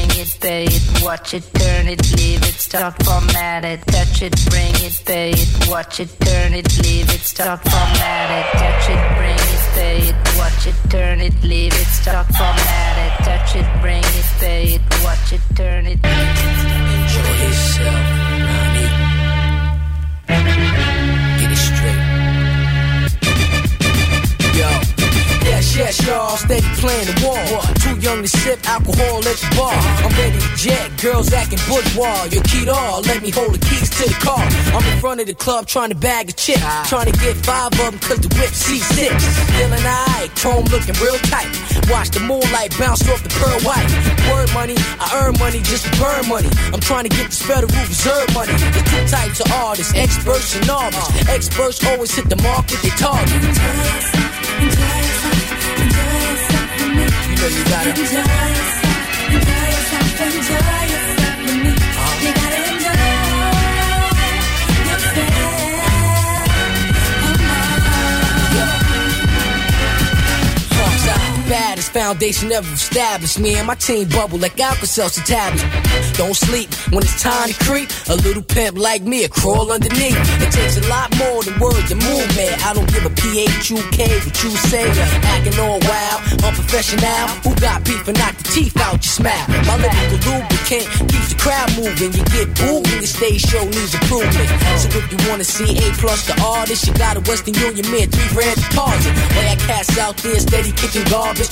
it, pay it, watch it, turn it, leave it, stop, format it. Touch it, bring it, pay it, watch it, turn it, leave it, stop, format it. Touch it, bring it, pay it, watch it, turn it, leave it, stop, format it. Touch it, bring it, pay it, watch it, turn it. Enjoy yourself, Nani. Get it straight. Yo. Yes, yes, y'all, steady playing the wall. Two young to sip alcohol at the bar. I'm ready to jet, girls acting bourgeois. Your key all, let me hold the keys to the car. I'm in front of the club trying to bag a chick. Trying to get five of them cause the whip C6. Feeling alright, chrome looking real tight. Watch the moonlight bounce off the pearl white. Word money, I earn money just to burn money. I'm trying to get this Federal Reserve money. There's two types of artists, experts and novice. Experts always hit the market they target. You know you gotta. Hawks foundation ever established. Me and my team bubble like Alka-Seltzer tablets. Don't sleep when it's time to creep. A little pimp like me, a crawl underneath. It takes a lot more than words to move me. I don't give a P-H-U-K what you say. Acting all wild, unprofessional. Who got beef and knock the teeth out your smile? My lyrical lubricant keeps the crowd moving. You get booed when your stage show needs improvement. So if you wanna see A plus the artist, you got a Western Union man, three grand deposit. Way I cast out there, steady kicking garbage.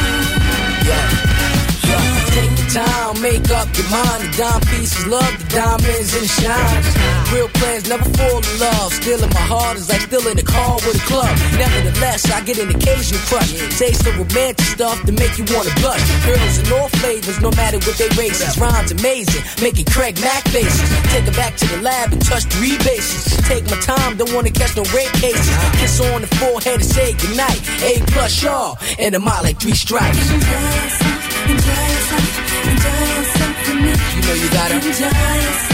make up your mind. The dime pieces, love the diamonds and the shines. Real plans never fall in love. Still in my heart is like still in the car with a club. Nevertheless, I get an occasional crush. Taste the romantic stuff to make you wanna blush. Girls in all flavors, no matter what they races. Rhymes amazing, making Craig Mack faces. Take her back to the lab and touch three bases. Take my time, don't wanna catch no rape cases. Kiss on the forehead and say goodnight. A plus y'all, and I'm out like three stripes. Know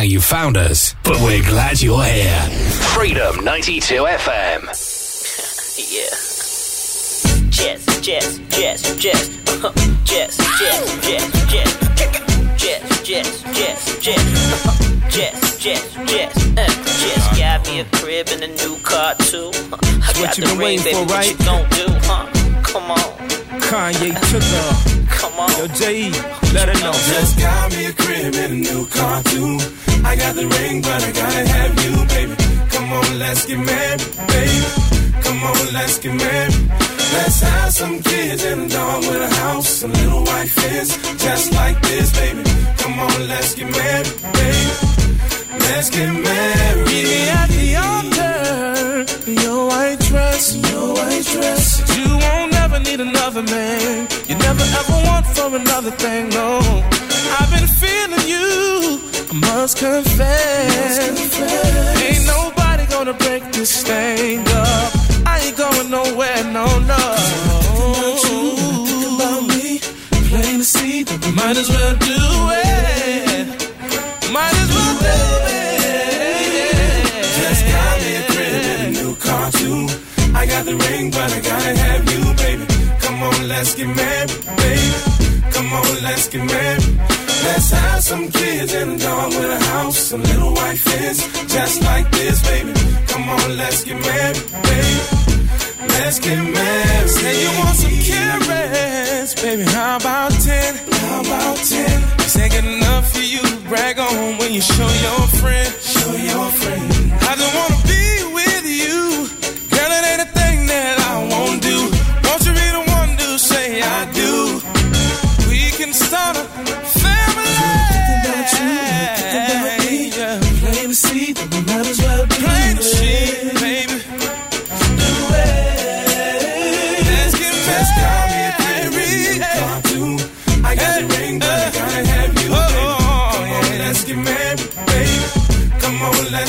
how you found us, but we're glad you're here. Freedom 92 FM. Yeah. Jazz, jazz, jazz, jazz. Jazz, jazz, jazz, jazz. Jazz, jazz, jazz, jazz. Jazz, jazz, jazz. Uh, Just got me a crib and a new car too. Uh, I what got you the been ring, waiting baby. for, What you right? gon' do, huh? Come on. Kanye took her. Come on. Yo, J.E., let her know. Just got me a crib and a new car too. I got the ring, but I gotta have you, baby. Come on, let's get married, baby. Come on, let's get married. Let's have some kids and a dog with a house, a little white fence, just like this, baby. Come on, let's get married, baby. Let's get married. Meet me at the altar your white dress. Your white dress. You won't ever need another man. You never ever want for another thing, no. I've been feeling you, I must confess. Ain't nobody gonna break this thing up. I ain't going nowhere, no, no. Plain to see that we Might as well do it. Might as well do it. Just got me a crib and a new car too. I got the ring, but I gotta have you, baby. Come on, let's get married, baby. Come on, let's get married. Let's have some kids and a dog with a house, some little white fence, just like this, baby. Come on, let's get married, baby. Let's get married. Say you want some carrots, baby. How about ten? How about ten? This ain't good enough for you to brag on when you show your friend. Show your friend. I just wanna be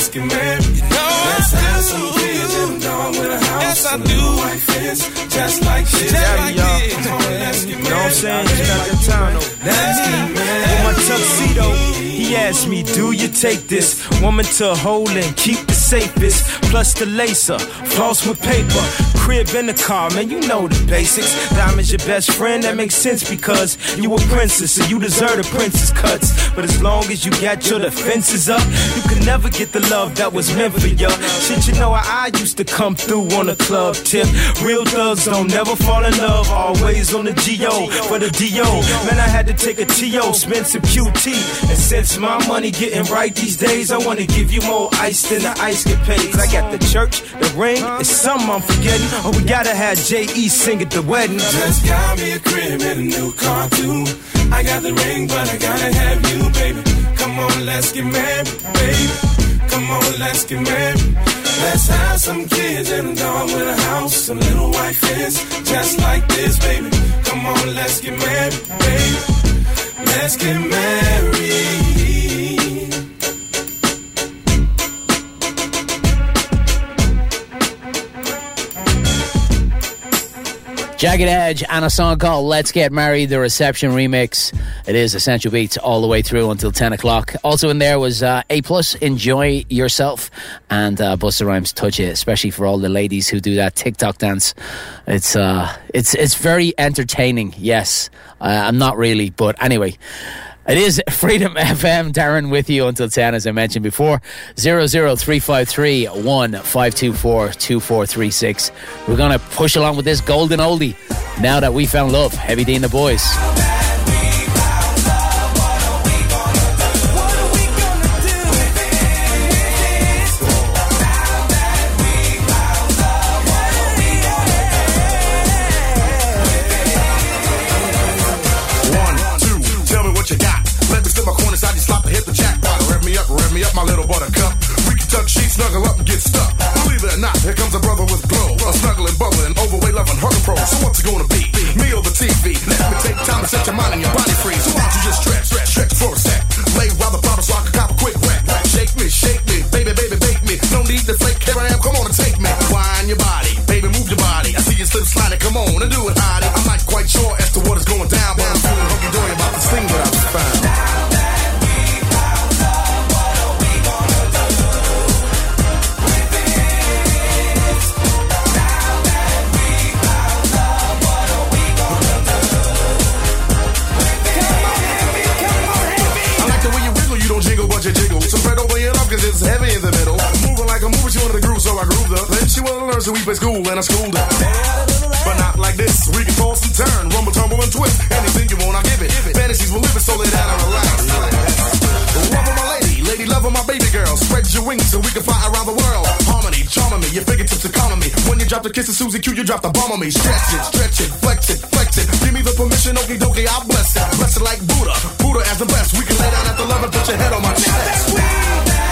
let's get married. Let's have some kids and a dog with a house. Yes, I do. white fence, just like this. Just like this. Come on, let's get You know what I'm married. saying? Just got that time though. Let's get married. He asked me, Do you take this woman to hold and keep the safest? Plus the laser, floss with paper, crib in the car, man, you know the basics. Diamond's your best friend, that makes sense because you a princess, so you deserve a princess cuts. But as long as you got your defenses up, you can never get the love that was meant for you. Shit, you know how I used to come through on a club tip. Real thugs don't never fall in love, always on the GO for the DO. Man, I had to take a TO, spend some QT. And since my money getting right these days, I wanna give you more ice than the ice capades. I got the church, the ring, it's something I'm forgetting. Oh, we gotta have J.E. sing at the wedding. Just got me a crib and a new car too. I got the ring, but I gotta have you, baby. Come on, let's get married, baby. Come on, let's get married. Let's have some kids and a dog with a house, some little white fence, just like this, baby. Come on, let's get married, baby. Let's get married. Jagged Edge and a song called Let's Get Married, the reception remix. It is Essential Beatz all the way through until 10 o'clock. Also in there was uh, A Plus, Enjoy Yourself, and uh, Busta Rhymes Touch It, especially for all the ladies who do that TikTok dance. It's, uh, it's, it's very entertaining, yes. Uh, I'm not really, but anyway. It is Freedom FM. Darren with you until 10, as I mentioned before. 00353 1524 2436. We're going to push along with this golden oldie now that we found love. Heavy D and the boys. Snuggle up and get stuck. Believe it or not, here comes a brother with glow. A snuggling, bubbling, overweight, loving, hurting pro. So what's it gonna be? Me or the TV? Let me take time to set your mind and your body free. So why don't you just stretch, stretch, stretch for a sec? Lay while the problem so I can cop a quick whack. Shake me, shake me, baby, baby, bake me. No need to flake, here I am, come on and take me. Wind your body, baby, move your body. I see you slip sliding, come on and do it, hottie. I'm not quite sure as to what is going down, but I'm feeling it's heavy in the middle. Moving like a mover, she wanted to groove, so I grooved her. Then she wanted to learn, so we play school, and I schooled her. But not like this. We can toss and turn, rumble, tumble, and twist. Anything you want, I give it. Fantasies will live it, so lay down and relax. Love of my lady, lady love of my baby girl. Spread your wings so we can fly around the world. Harmony, charming me, your fingertips economy. When you drop the kiss of Susie Q, you drop the bomb on me. Stretch it, stretch it, flex it, flex it. Give me the permission, okie dokie, I'll bless it. Bless it like Buddha, Buddha as the best. We can lay down at the love and put your head on my chest.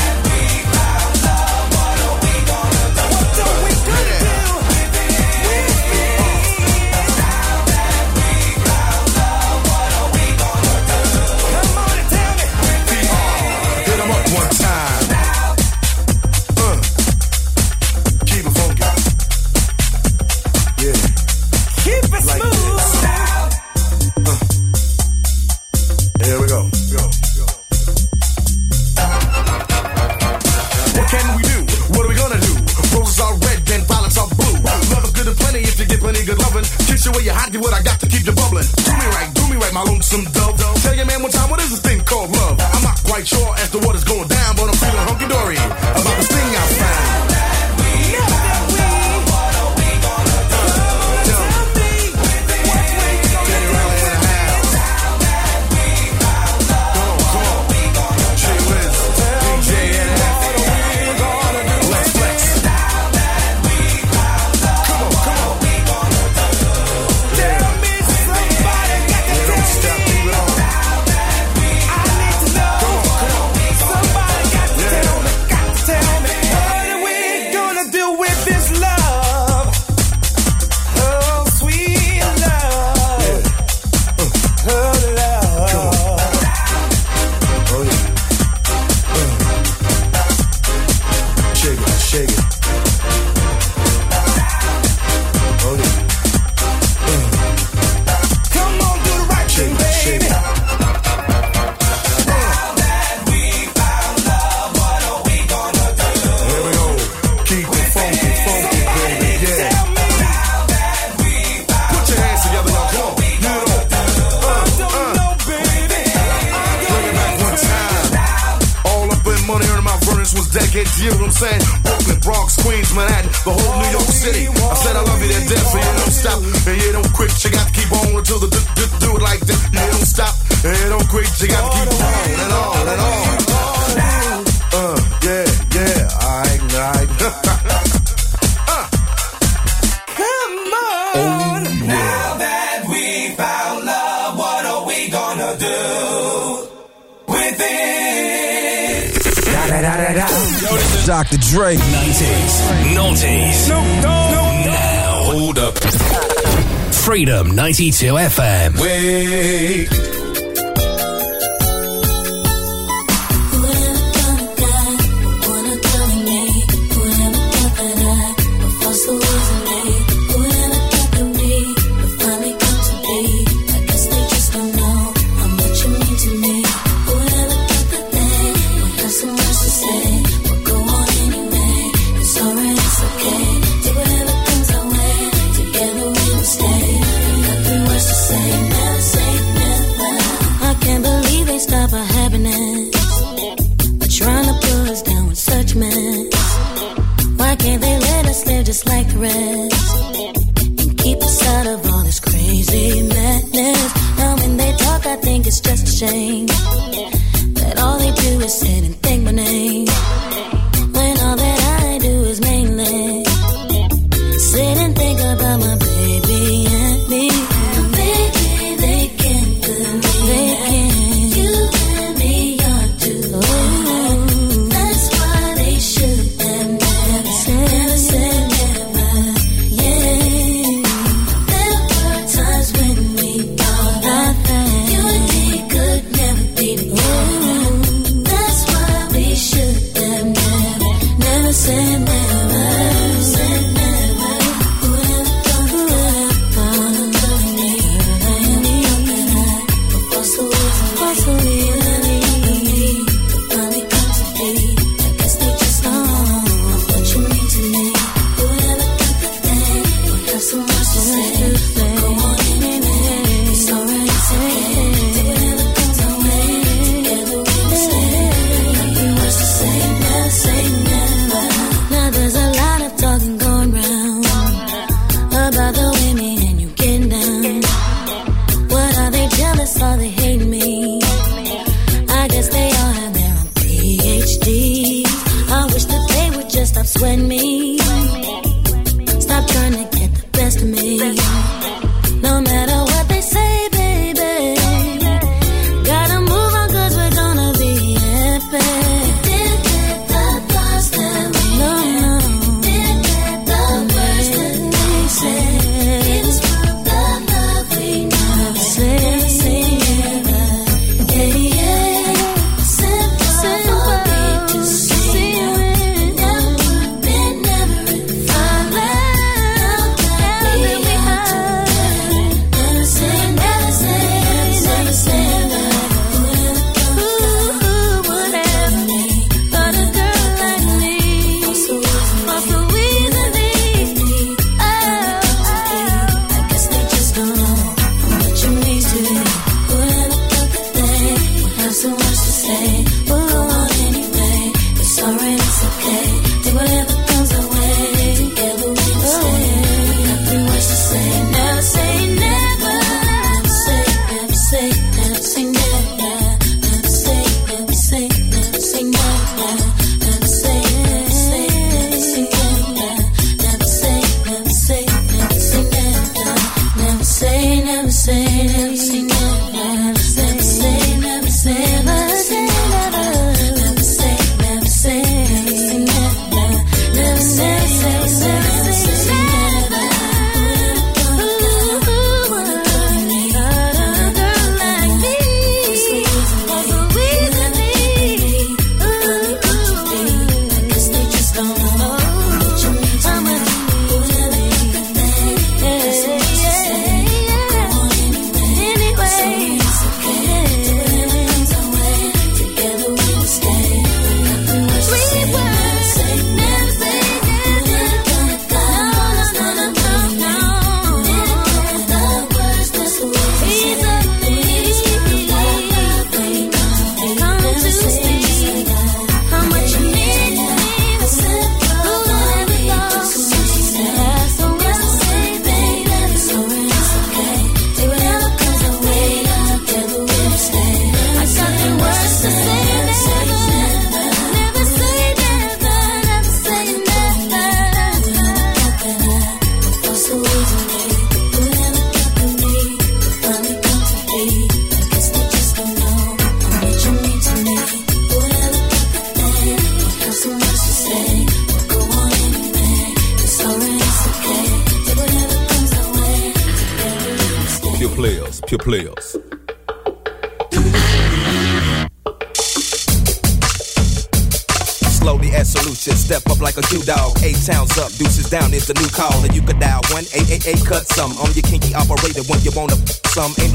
92 FM. Wait.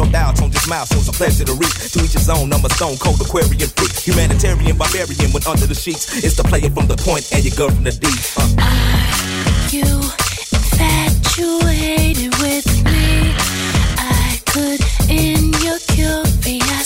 no doubt on this milestone's a pleasure to reach. To each his own, I'm stone cold Aquarian freak. Humanitarian, barbarian, when under the sheets. It's the player from the point and your girl from the deep. Uh. Are you infatuated with me? I could in your curiosity.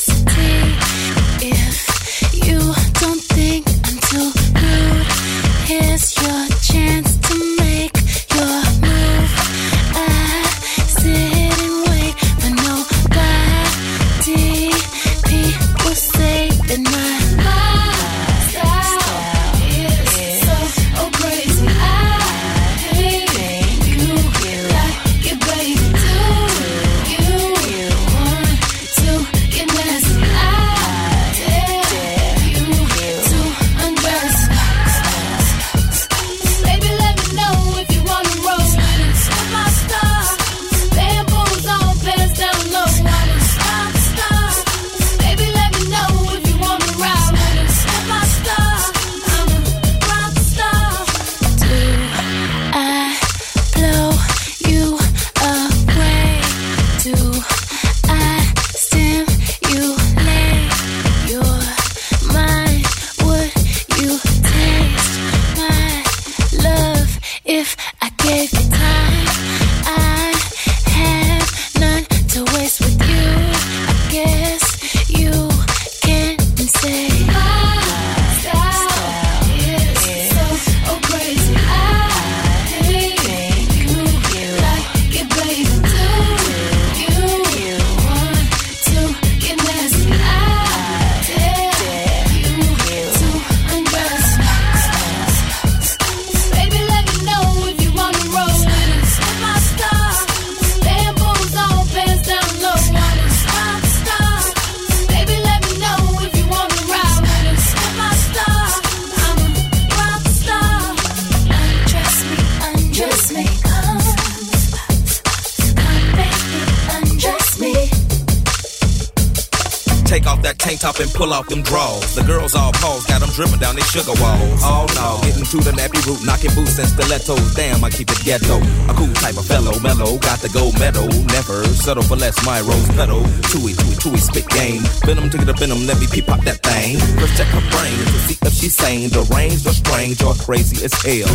ghetto. A cool type of fellow, mellow, got the gold medal. Never settle for less, my rose petal, Chewy, chewy, chewy, spit game. Venom, take it up venom, let me peep pop that thing. Let's check her brain to see if she's sane. Deranged or strange or crazy as hell.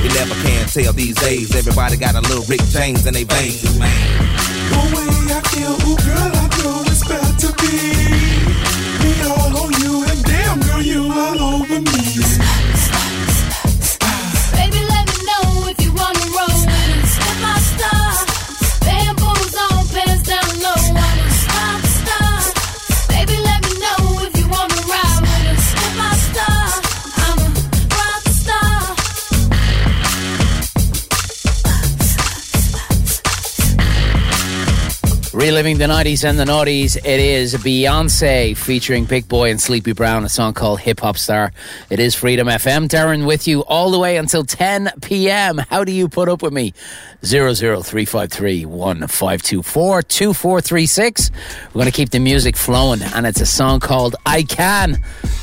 You never can tell these days. Everybody got a little Rick James in their veins. The way I feel, ooh girl, I know it's about to be. Reliving the 90s and the noughties, it is Beyonce featuring Big Boi and Sleepy Brown, a song called Hip Hop Star. It is Freedom FM. Darren with you all the way until 10 p.m. How do you put up with me? 00353 1524 2436. We're going to keep the music flowing, and it's a song called I Can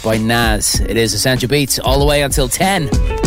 by Nas. It is Essential Beatz all the way until 10.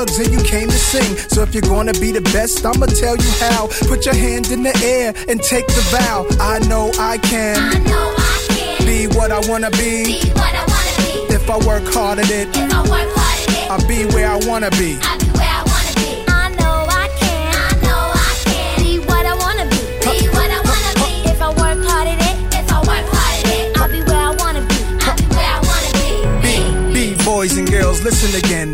and you came to sing. So if you're gonna be the best, I'ma tell you how. Put your hand in the air and take the vow. I know I can. I know I can. Be what I wanna be. Be what I wanna be. If I work hard at it. If I work hard at it. I'll be where I wanna be. I'll be where I wanna be. I know I can. I know I can. Be what I wanna be. Be what I wanna be. If I work hard at it. If I work hard at it. I'll be where I wanna be. I'll be where I wanna be. Be, be boys and girls, listen again.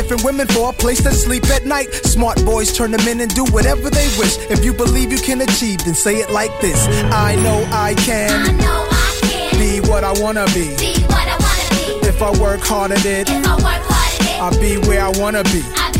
different women for a place to sleep at night. Smart boys turn them in and do whatever they wish. If you believe you can achieve, then say it like this I know I can. I know I can. Be what I wanna be. Be what I wanna be. If I work hard at it, If I work hard at it. I'll be where I wanna be.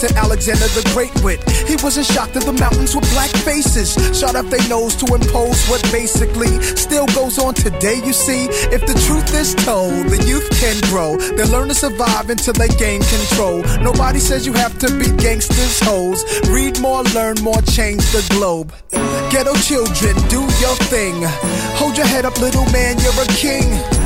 that Alexander the Great went. He wasn't shocked at the mountains with black faces. Shot up their nose to impose what basically still goes on today, you see. If the truth is told, the youth can grow. They learn to survive until they gain control. Nobody says you have to be gangsters, hoes. Read more, learn more, change the globe. Ghetto children, do your thing. Hold your head up, little man, you're a king.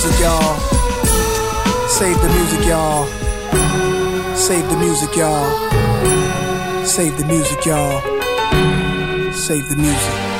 Music, y'all. Save the music, y'all. Save the music, y'all. Save the music, y'all. Save the music.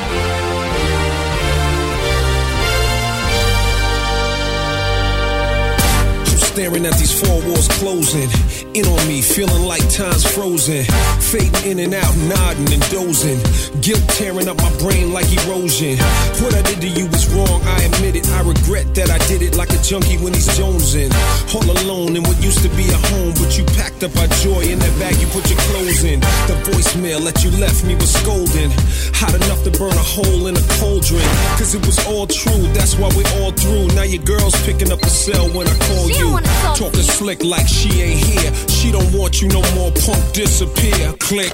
Staring at these four walls closing. In on me, feeling like time's frozen. Fading in and out, nodding and dozing. Guilt tearing up my brain like erosion. What I did to you was wrong, I admit it. I regret that I did it like a junkie when he's jonesing. All alone in what used to be a home, but you packed up our joy in that bag you put your clothes in. The voicemail that you left me was scolding. Hot enough to burn a hole in a cauldron. Cause it was all true, that's why we're all through. Now your girl's picking up the cell when I call She you. Don't wanna talk to Talking slick like she ain't here. She don't want you no more, punk disappear. Click.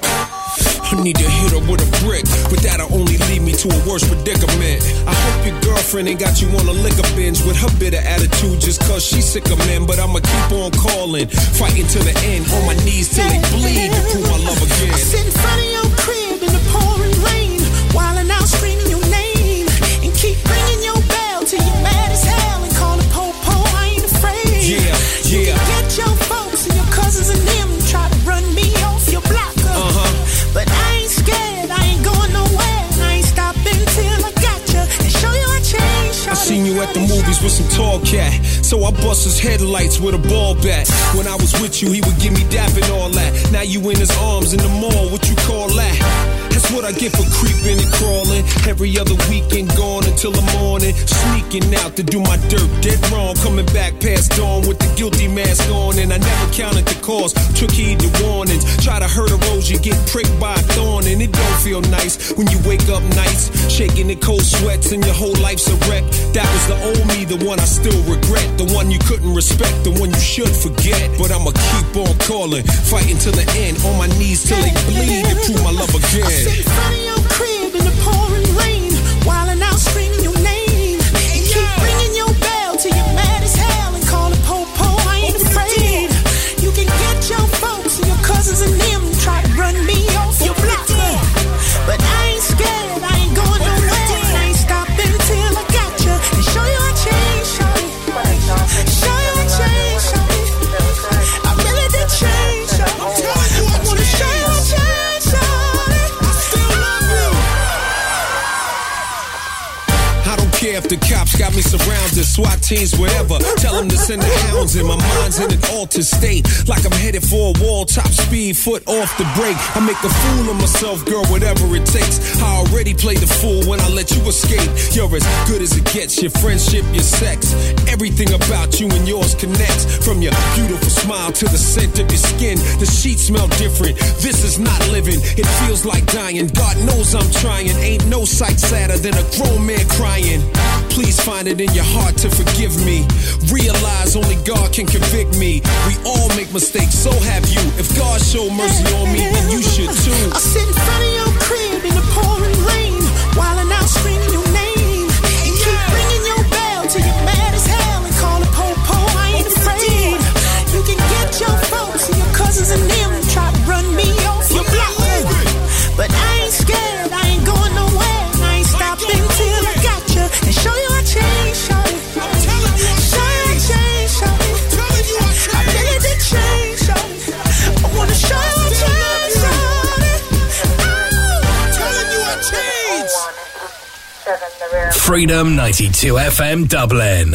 I need to hit her with a brick, but that'll only lead me to a worse predicament. I hope your girlfriend ain't got you on a liquor binge with her bitter attitude just cause she's sick of men. But I'ma keep on calling, fighting to the end, on my knees till they bleed to prove my love again. I sit in front of your crib with some tall cat. So I bust his headlights with a ball bat. When I was with you, he would give me dap and all that. Now you in his arms in the mall, what you call that? That's what I get for creeping and crawling. Every other weekend gone until the morning. Sneaking out to do my dirt, dead wrong. Coming back past dawn with the guilty mask on. And I never counted the cost, took heed to warnings. Try to hurt a rose, you get pricked by a thorn. And it don't feel nice when you wake up nights, shaking in cold sweats and your whole life's a wreck. That was the old me, the one I still regret. The one you couldn't respect, the one you should forget. But I'ma keep on calling, fighting to the end. On my knees till they bleed to prove my love again. Of your crib in the pouring got me surrounded, SWAT teams, wherever. Tell them to send the hounds in. My mind's in an altered state, like I'm headed for a wall, top speed, foot off the brake. I make a fool of myself, girl, whatever it takes. I already played the fool when I let you escape. You're as good as it gets, your friendship, your sex. Everything about you and yours connects. From your beautiful smile to the scent of your skin, the sheets smell different. This is not living, it feels like dying. God knows I'm trying. Ain't no sight sadder than a grown man crying. Please find it in your heart to forgive me. Realize only God can convict me. We all make mistakes, so have you. If God showed mercy on me, then you should too. I sit in front of your Freedom 92 FM Dublin.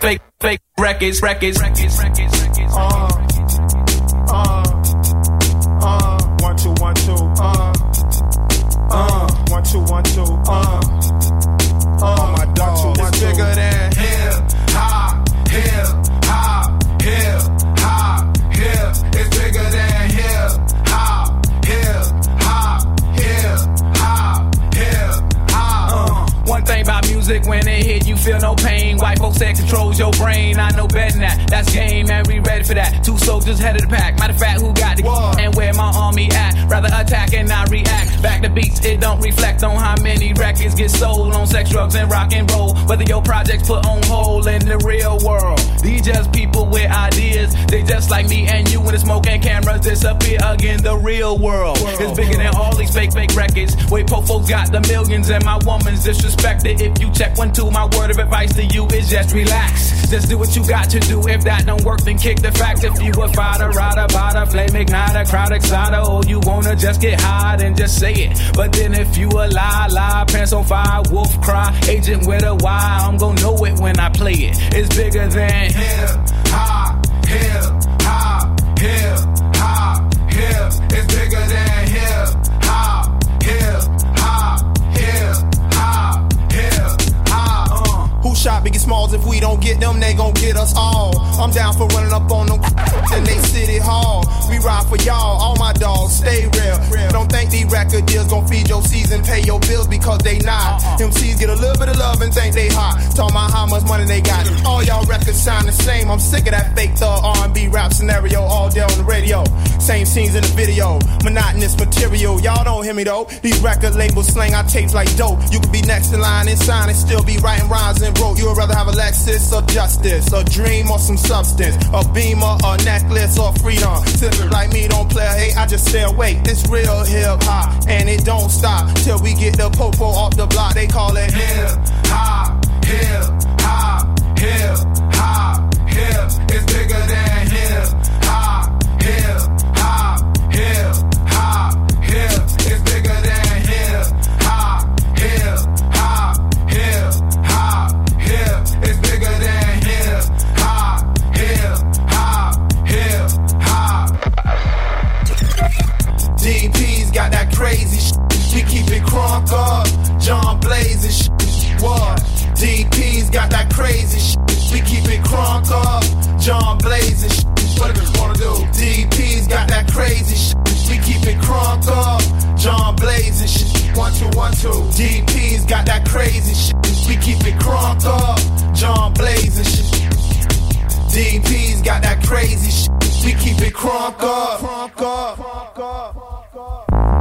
Fake, fake records, records, records, records, records. Uh, Back to beats, it don't reflect on how many records get sold on sex, drugs, and rock and roll. Whether your projects put on hold in the real world. These just people with ideas They just like me and you when the smoke and cameras disappear again. The real world is bigger than all these fake, fake records. Wait, po folks got the millions and my woman's disrespected. If you check one, two, my word of advice to you is just relax. Just do what you got to do. If that don't work, then kick the facts. If you a fighter, rider, bada, flame igniter, crowd exciter, or you wanna just get high, then just say it. But then if you a lie, lie, pants on fire, wolf cry, agent with a why, I'm gonna know it when I play it. It's bigger than hip hop, hip shot Biggie Smalls? If we don't get them, they gon' get us all. I'm down for running up on them in they city hall. We ride for y'all, all my dogs, stay real. Don't think these record deals gon' feed your season, pay your bills because they not. Uh-uh. MCs get a little bit of love and think they hot. Talk about how much money they got. All y'all records sound the same. I'm sick of that fake thug R&B rap scenario all day on the radio. Same scenes in the video, monotonous material. Y'all don't hear me though. These record labels slang our tapes like dope. You could be next in line and sign and still be writing rhymes and wrote. You would rather have a Lexus or justice, a dream or some substance, a beamer, a necklace or freedom. Sipping like me don't play, hey, I just stay awake. This real hip hop, and it don't stop till we get the popo off the block. They call it hip hop, hip hop, hip hop, hip. It's bigger than crazy shit. We keep it crunk up. John Blaze and shit. What? DP's got that crazy shit. We keep it crunk up. John Blaze and shit. What do you wanna do? DP's got that crazy shit. We keep it crunk up. John Blaze and shit. One, two, one, two. DP's got that crazy shit. We keep it crunk up. John Blaze and shit. DP's got that crazy shit. We keep it crunk up. Crunk up. Crunk up.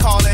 Call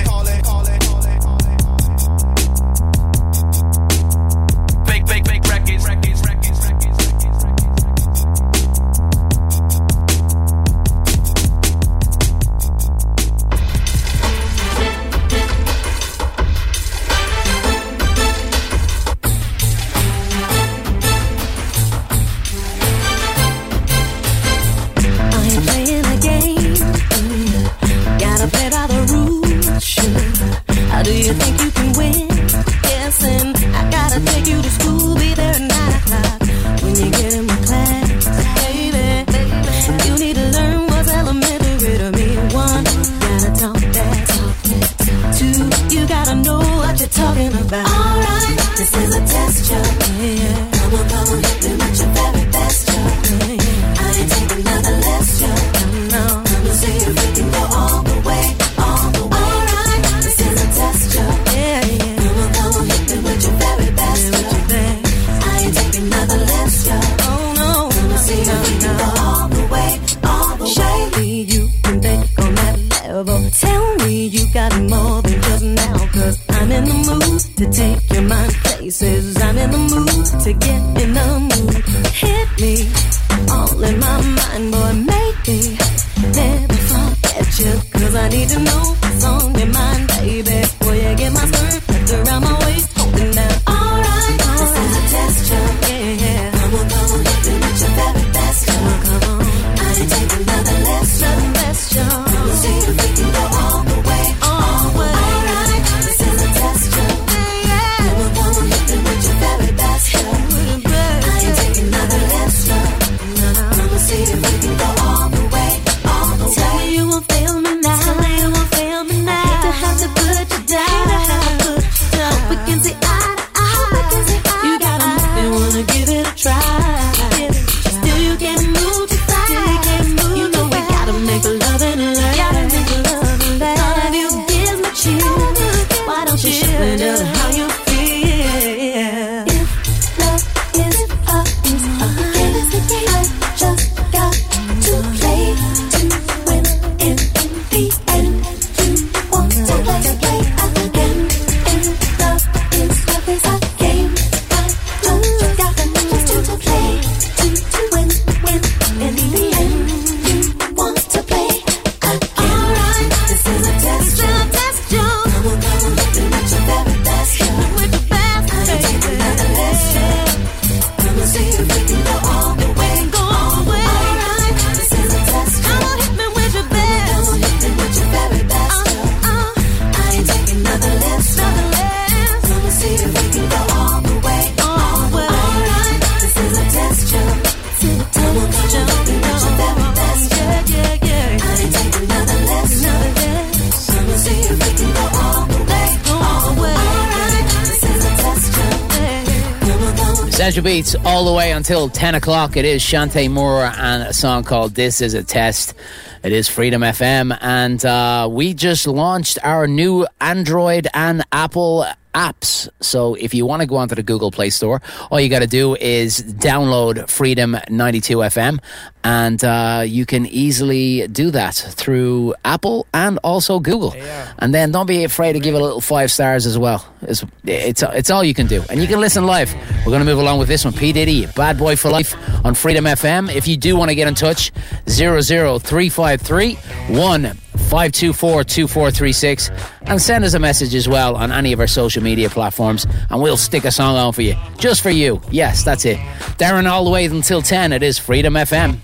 until 10 o'clock. It is Chante Moore and a song called This Is a Test. It is Freedom FM, and uh, we just launched our new Android and Apple apps. So if you want to go onto the Google Play Store, all you got to do is download Freedom 92 FM, and uh, you can easily do that through Apple and also Google. And then don't be afraid to give it a little five stars as well. It's, it's, it's all you can do. And you can listen live. We're going to move along with this one. P. Diddy, Bad Boy for Life on Freedom FM. If you do want to get in touch, 00353 524 2436 and send us a message as well on any of our social media platforms and we'll stick a song on for you. Just for you. Yes, that's it. Darren, all the way until 10, it is Freedom FM.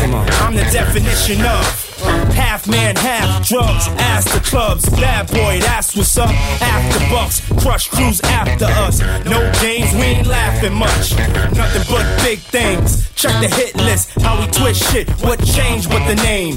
Come on. I'm the definition of half man, half drugs. Ass the clubs, bad boy, that's what's up. After bucks, crush crews after us. No games, we ain't laughing much. Nothing but big things. Check the hit list, how we twist shit. What changed with the name?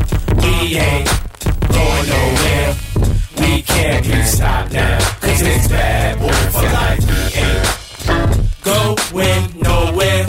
We ain't going nowhere. We can't be stopped now. Cause it's bad boy for life. We ain't going nowhere.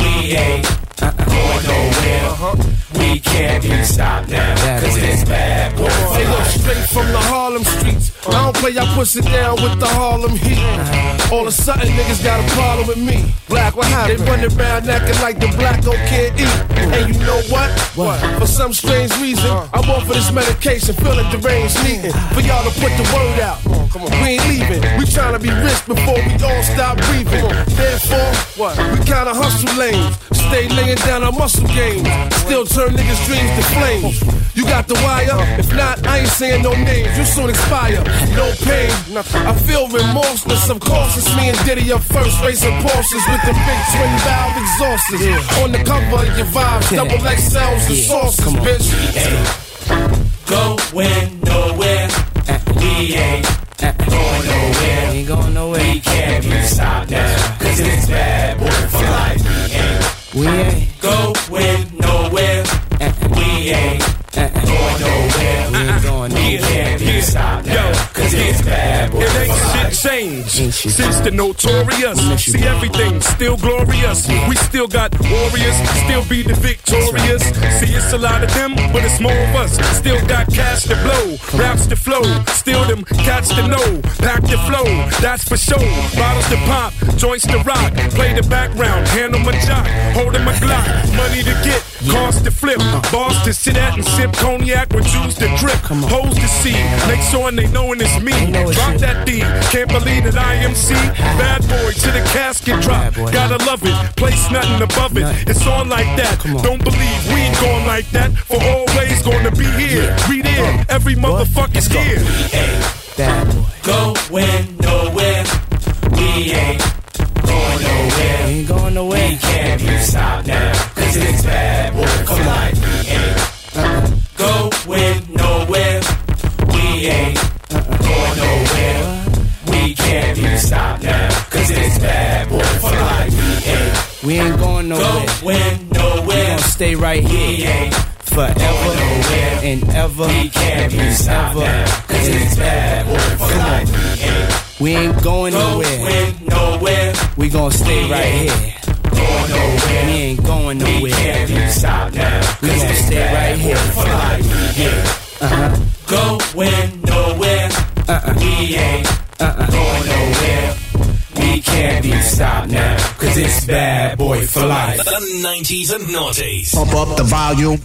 We ain't going nowhere. Uh-huh. We can't be stopped now. Cause it's bad boy for Hey, look, straight from the Harlem streets. I don't play, I push it down with the Harlem heat. Uh-huh. All of a sudden, niggas got a problem with me. Black, what happened? They running around acting like the black don't can't eat. And you know what? What? For some strange reason, uh-huh. I'm off of this medication, feeling deranged, needing for y'all to put the word out. We ain't leaving. We trying to be rich before we all stop breathing. Therefore, what? We kinda hustle lanes. Stay laying down our muscle games. Still turn niggas' dreams to flames. You got the wire? If not, I ain't saying no names. You soon expire. No pain. I feel remorseless. Of course, it's me and Diddy up first, racing Porsches with the big twin valve exhausts. On the cover of your vibes, double XLs and Sources, bitch. Going nowhere. We ain't going nowhere. We ain't going nowhere. We can't be stopped now. Cause it's bad boy for life. We ain't. We ain't going nowhere. We ain't going nowhere. We ain't going stopped now. It's bad boy ain't shit changed since the notorious. See everything still glorious. We still got warriors, still be the victorious. See it's a lot of them, but it's more of us. Still got cash to blow, raps to flow, still them cats to know. Pack the flow, that's for sure. Bottles to pop, joints to rock. Play the background, handle my jock, holding my Glock. Money to get, cars to flip, bars to sit at and sip cognac with juice to drip. Hoes to see, make sure they knowin' it's me. Drop that D, can't believe that I am C. Bad boy to the casket drop. Gotta love it, place nothing above it. It's on like that. Don't believe we ain't going like that. For always gonna be here. We there, every motherfucker's here. Bad boy. Going nowhere. We ain't going nowhere. We ain't going nowhere. We can't be stopped now. Cause it's bad boy for life. We ain't going nowhere. We ain't going nowhere. We can't be stopped now. Cause it's bad boy for life. We ain't. We ain't going nowhere. Going nowhere. We gonna stay right We here ain't forever and ever We can't be stopped now. Cause it's bad boy for life. We ain't We ain't going nowhere. going nowhere. We gonna stay We right here. Going nowhere. We ain't going We can't be stopped now. We Cause gonna stay right here. for life. We ain't Uh-huh. going nowhere. We ain't going nowhere. We can't be stopped now. Cause it's bad boy for life. The 90s and noughties. Pump up the volume.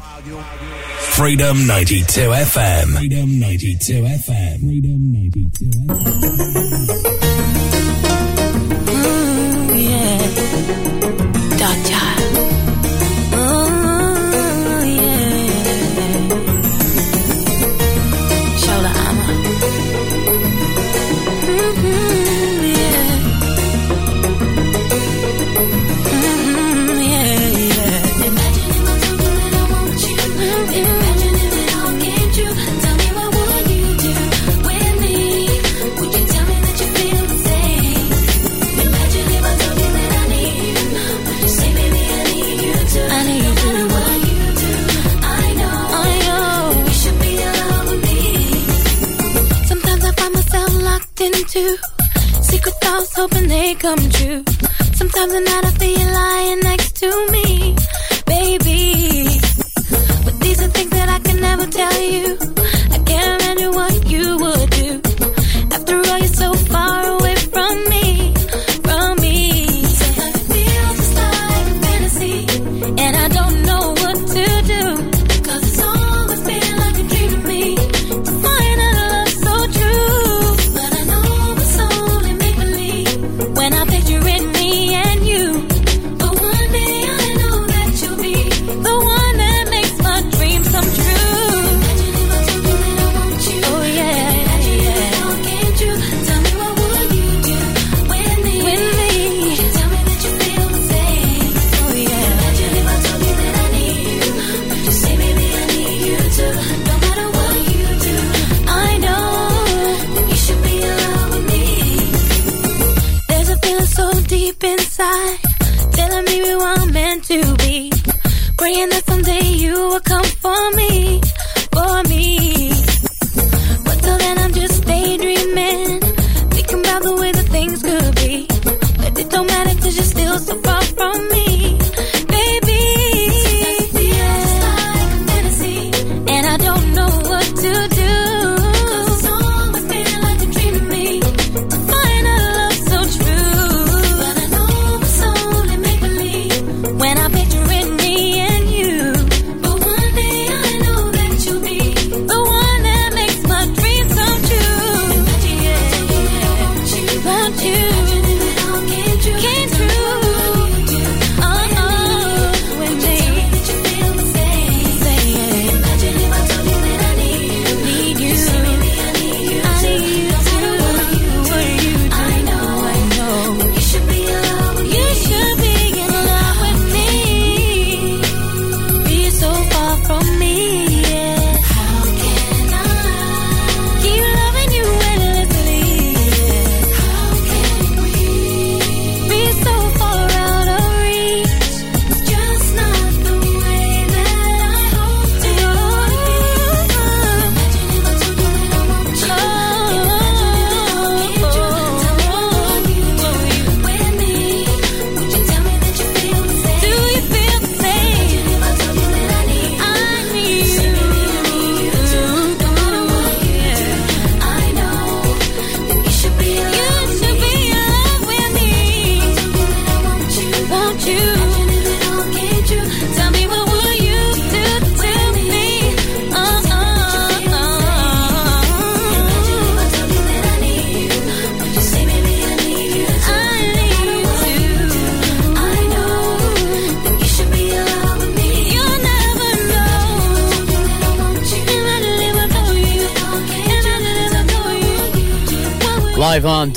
Freedom 92 FM. Freedom 92 FM. Freedom 92 Ooh, secret thoughts, hoping they come true. Sometimes at night I feel you lying next to me, baby. But these are things that I can never tell you.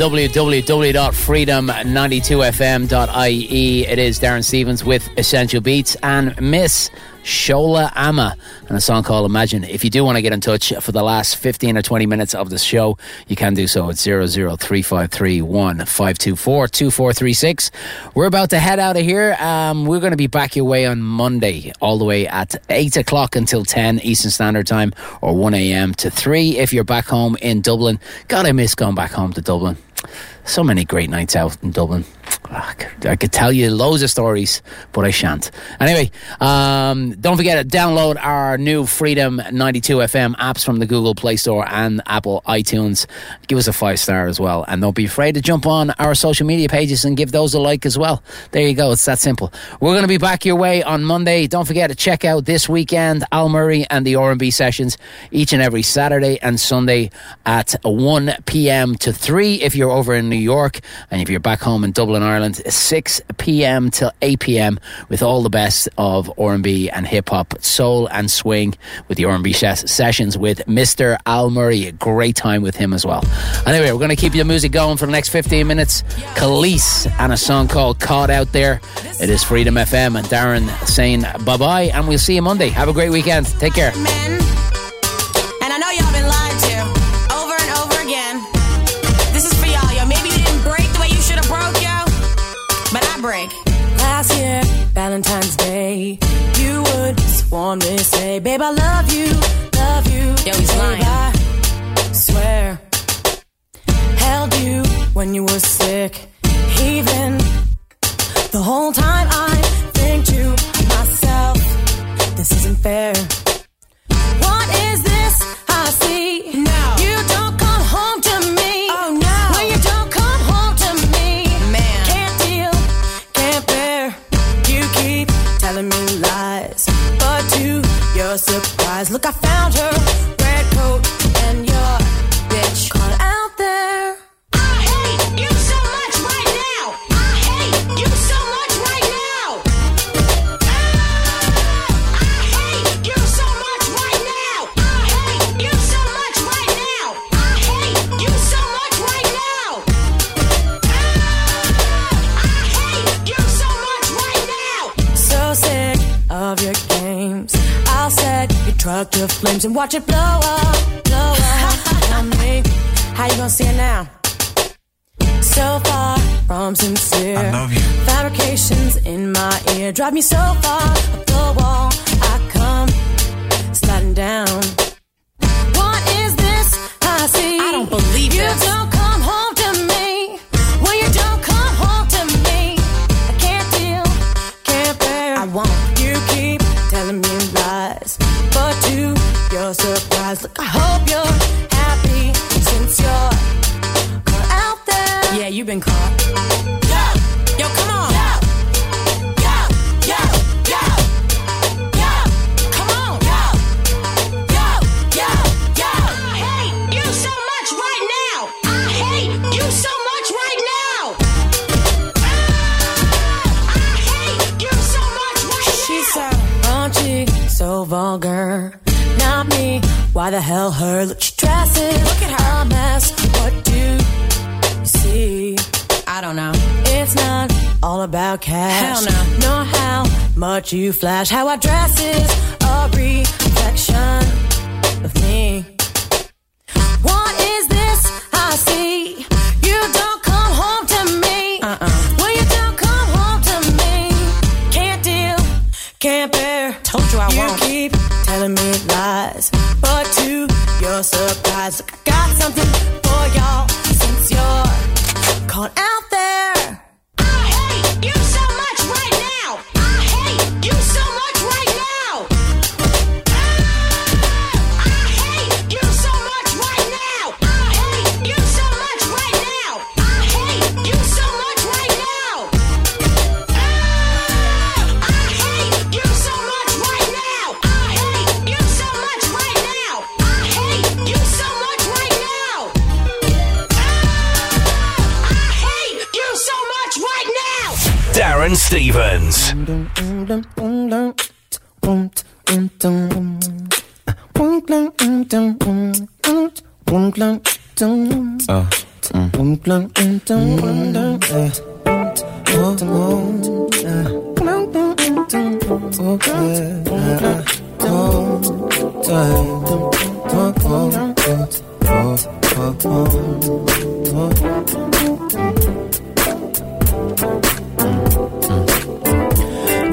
www.freedom92fm.ie. It is Darren Stevens with Essential Beatz and Miss Shola Ama and a song called Imagine. If you do want to get in touch for the last 15 or 20 minutes of the show, you can do so at 0035315242436. We're about to head out of here. Um, we're going to be back your way on Monday, all the way at 8 o'clock until 10 Eastern Standard Time or 1 a.m. to 3 if you're back home in Dublin. God, I miss going back home to Dublin. So many great nights out in Dublin. I could- I could tell you loads of stories, but I shan't. Anyway, um, don't forget to download our new Freedom 92 FM apps from the Google Play Store and Apple iTunes. Give us a five star as well. And don't be afraid to jump on our social media pages and give those a like as well. There you go. It's that simple. We're going to be back your way on Monday. Don't forget to check out this weekend Al Murray and the R&B sessions each and every Saturday and Sunday at 1 p.m. to 3 if you're over in New York. And if you're back home in Dublin, Ireland, 6 p.m. till 8 p.m. with all the best of R&B and hip hop, soul and swing with the R&B ses- sessions with Mr. Al Murray. A great time with him as well. Anyway, we're going to keep the music going for the next 15 minutes. Kelis and a song called Caught Out There. It is Freedom FM and Darren saying bye-bye and we'll see you Monday. Have a great weekend. Take care. Sworn me say, babe, I love you, love you. Yo, he's babe, lying. I swear. Held you when you were sick. Even the whole time I think to myself, this isn't fair. What is this your surprise, look, I found her. Red coat and your bitch. Caught out there. I hate you so much right now. I hate you so much right now. You so much right now. I hate you so much right now. I hate you so much right now. I hate you so much right now. So sick of your games. I'll set your truck to flames and watch it blow up, blow up. Tell me, how you gonna see it now? So far from sincere. I love you. Fabrications in my ear drive me so far up the wall. I come sliding down. What is this I see? I don't believe you this. don't you flash. How I dress is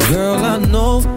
Girl, I know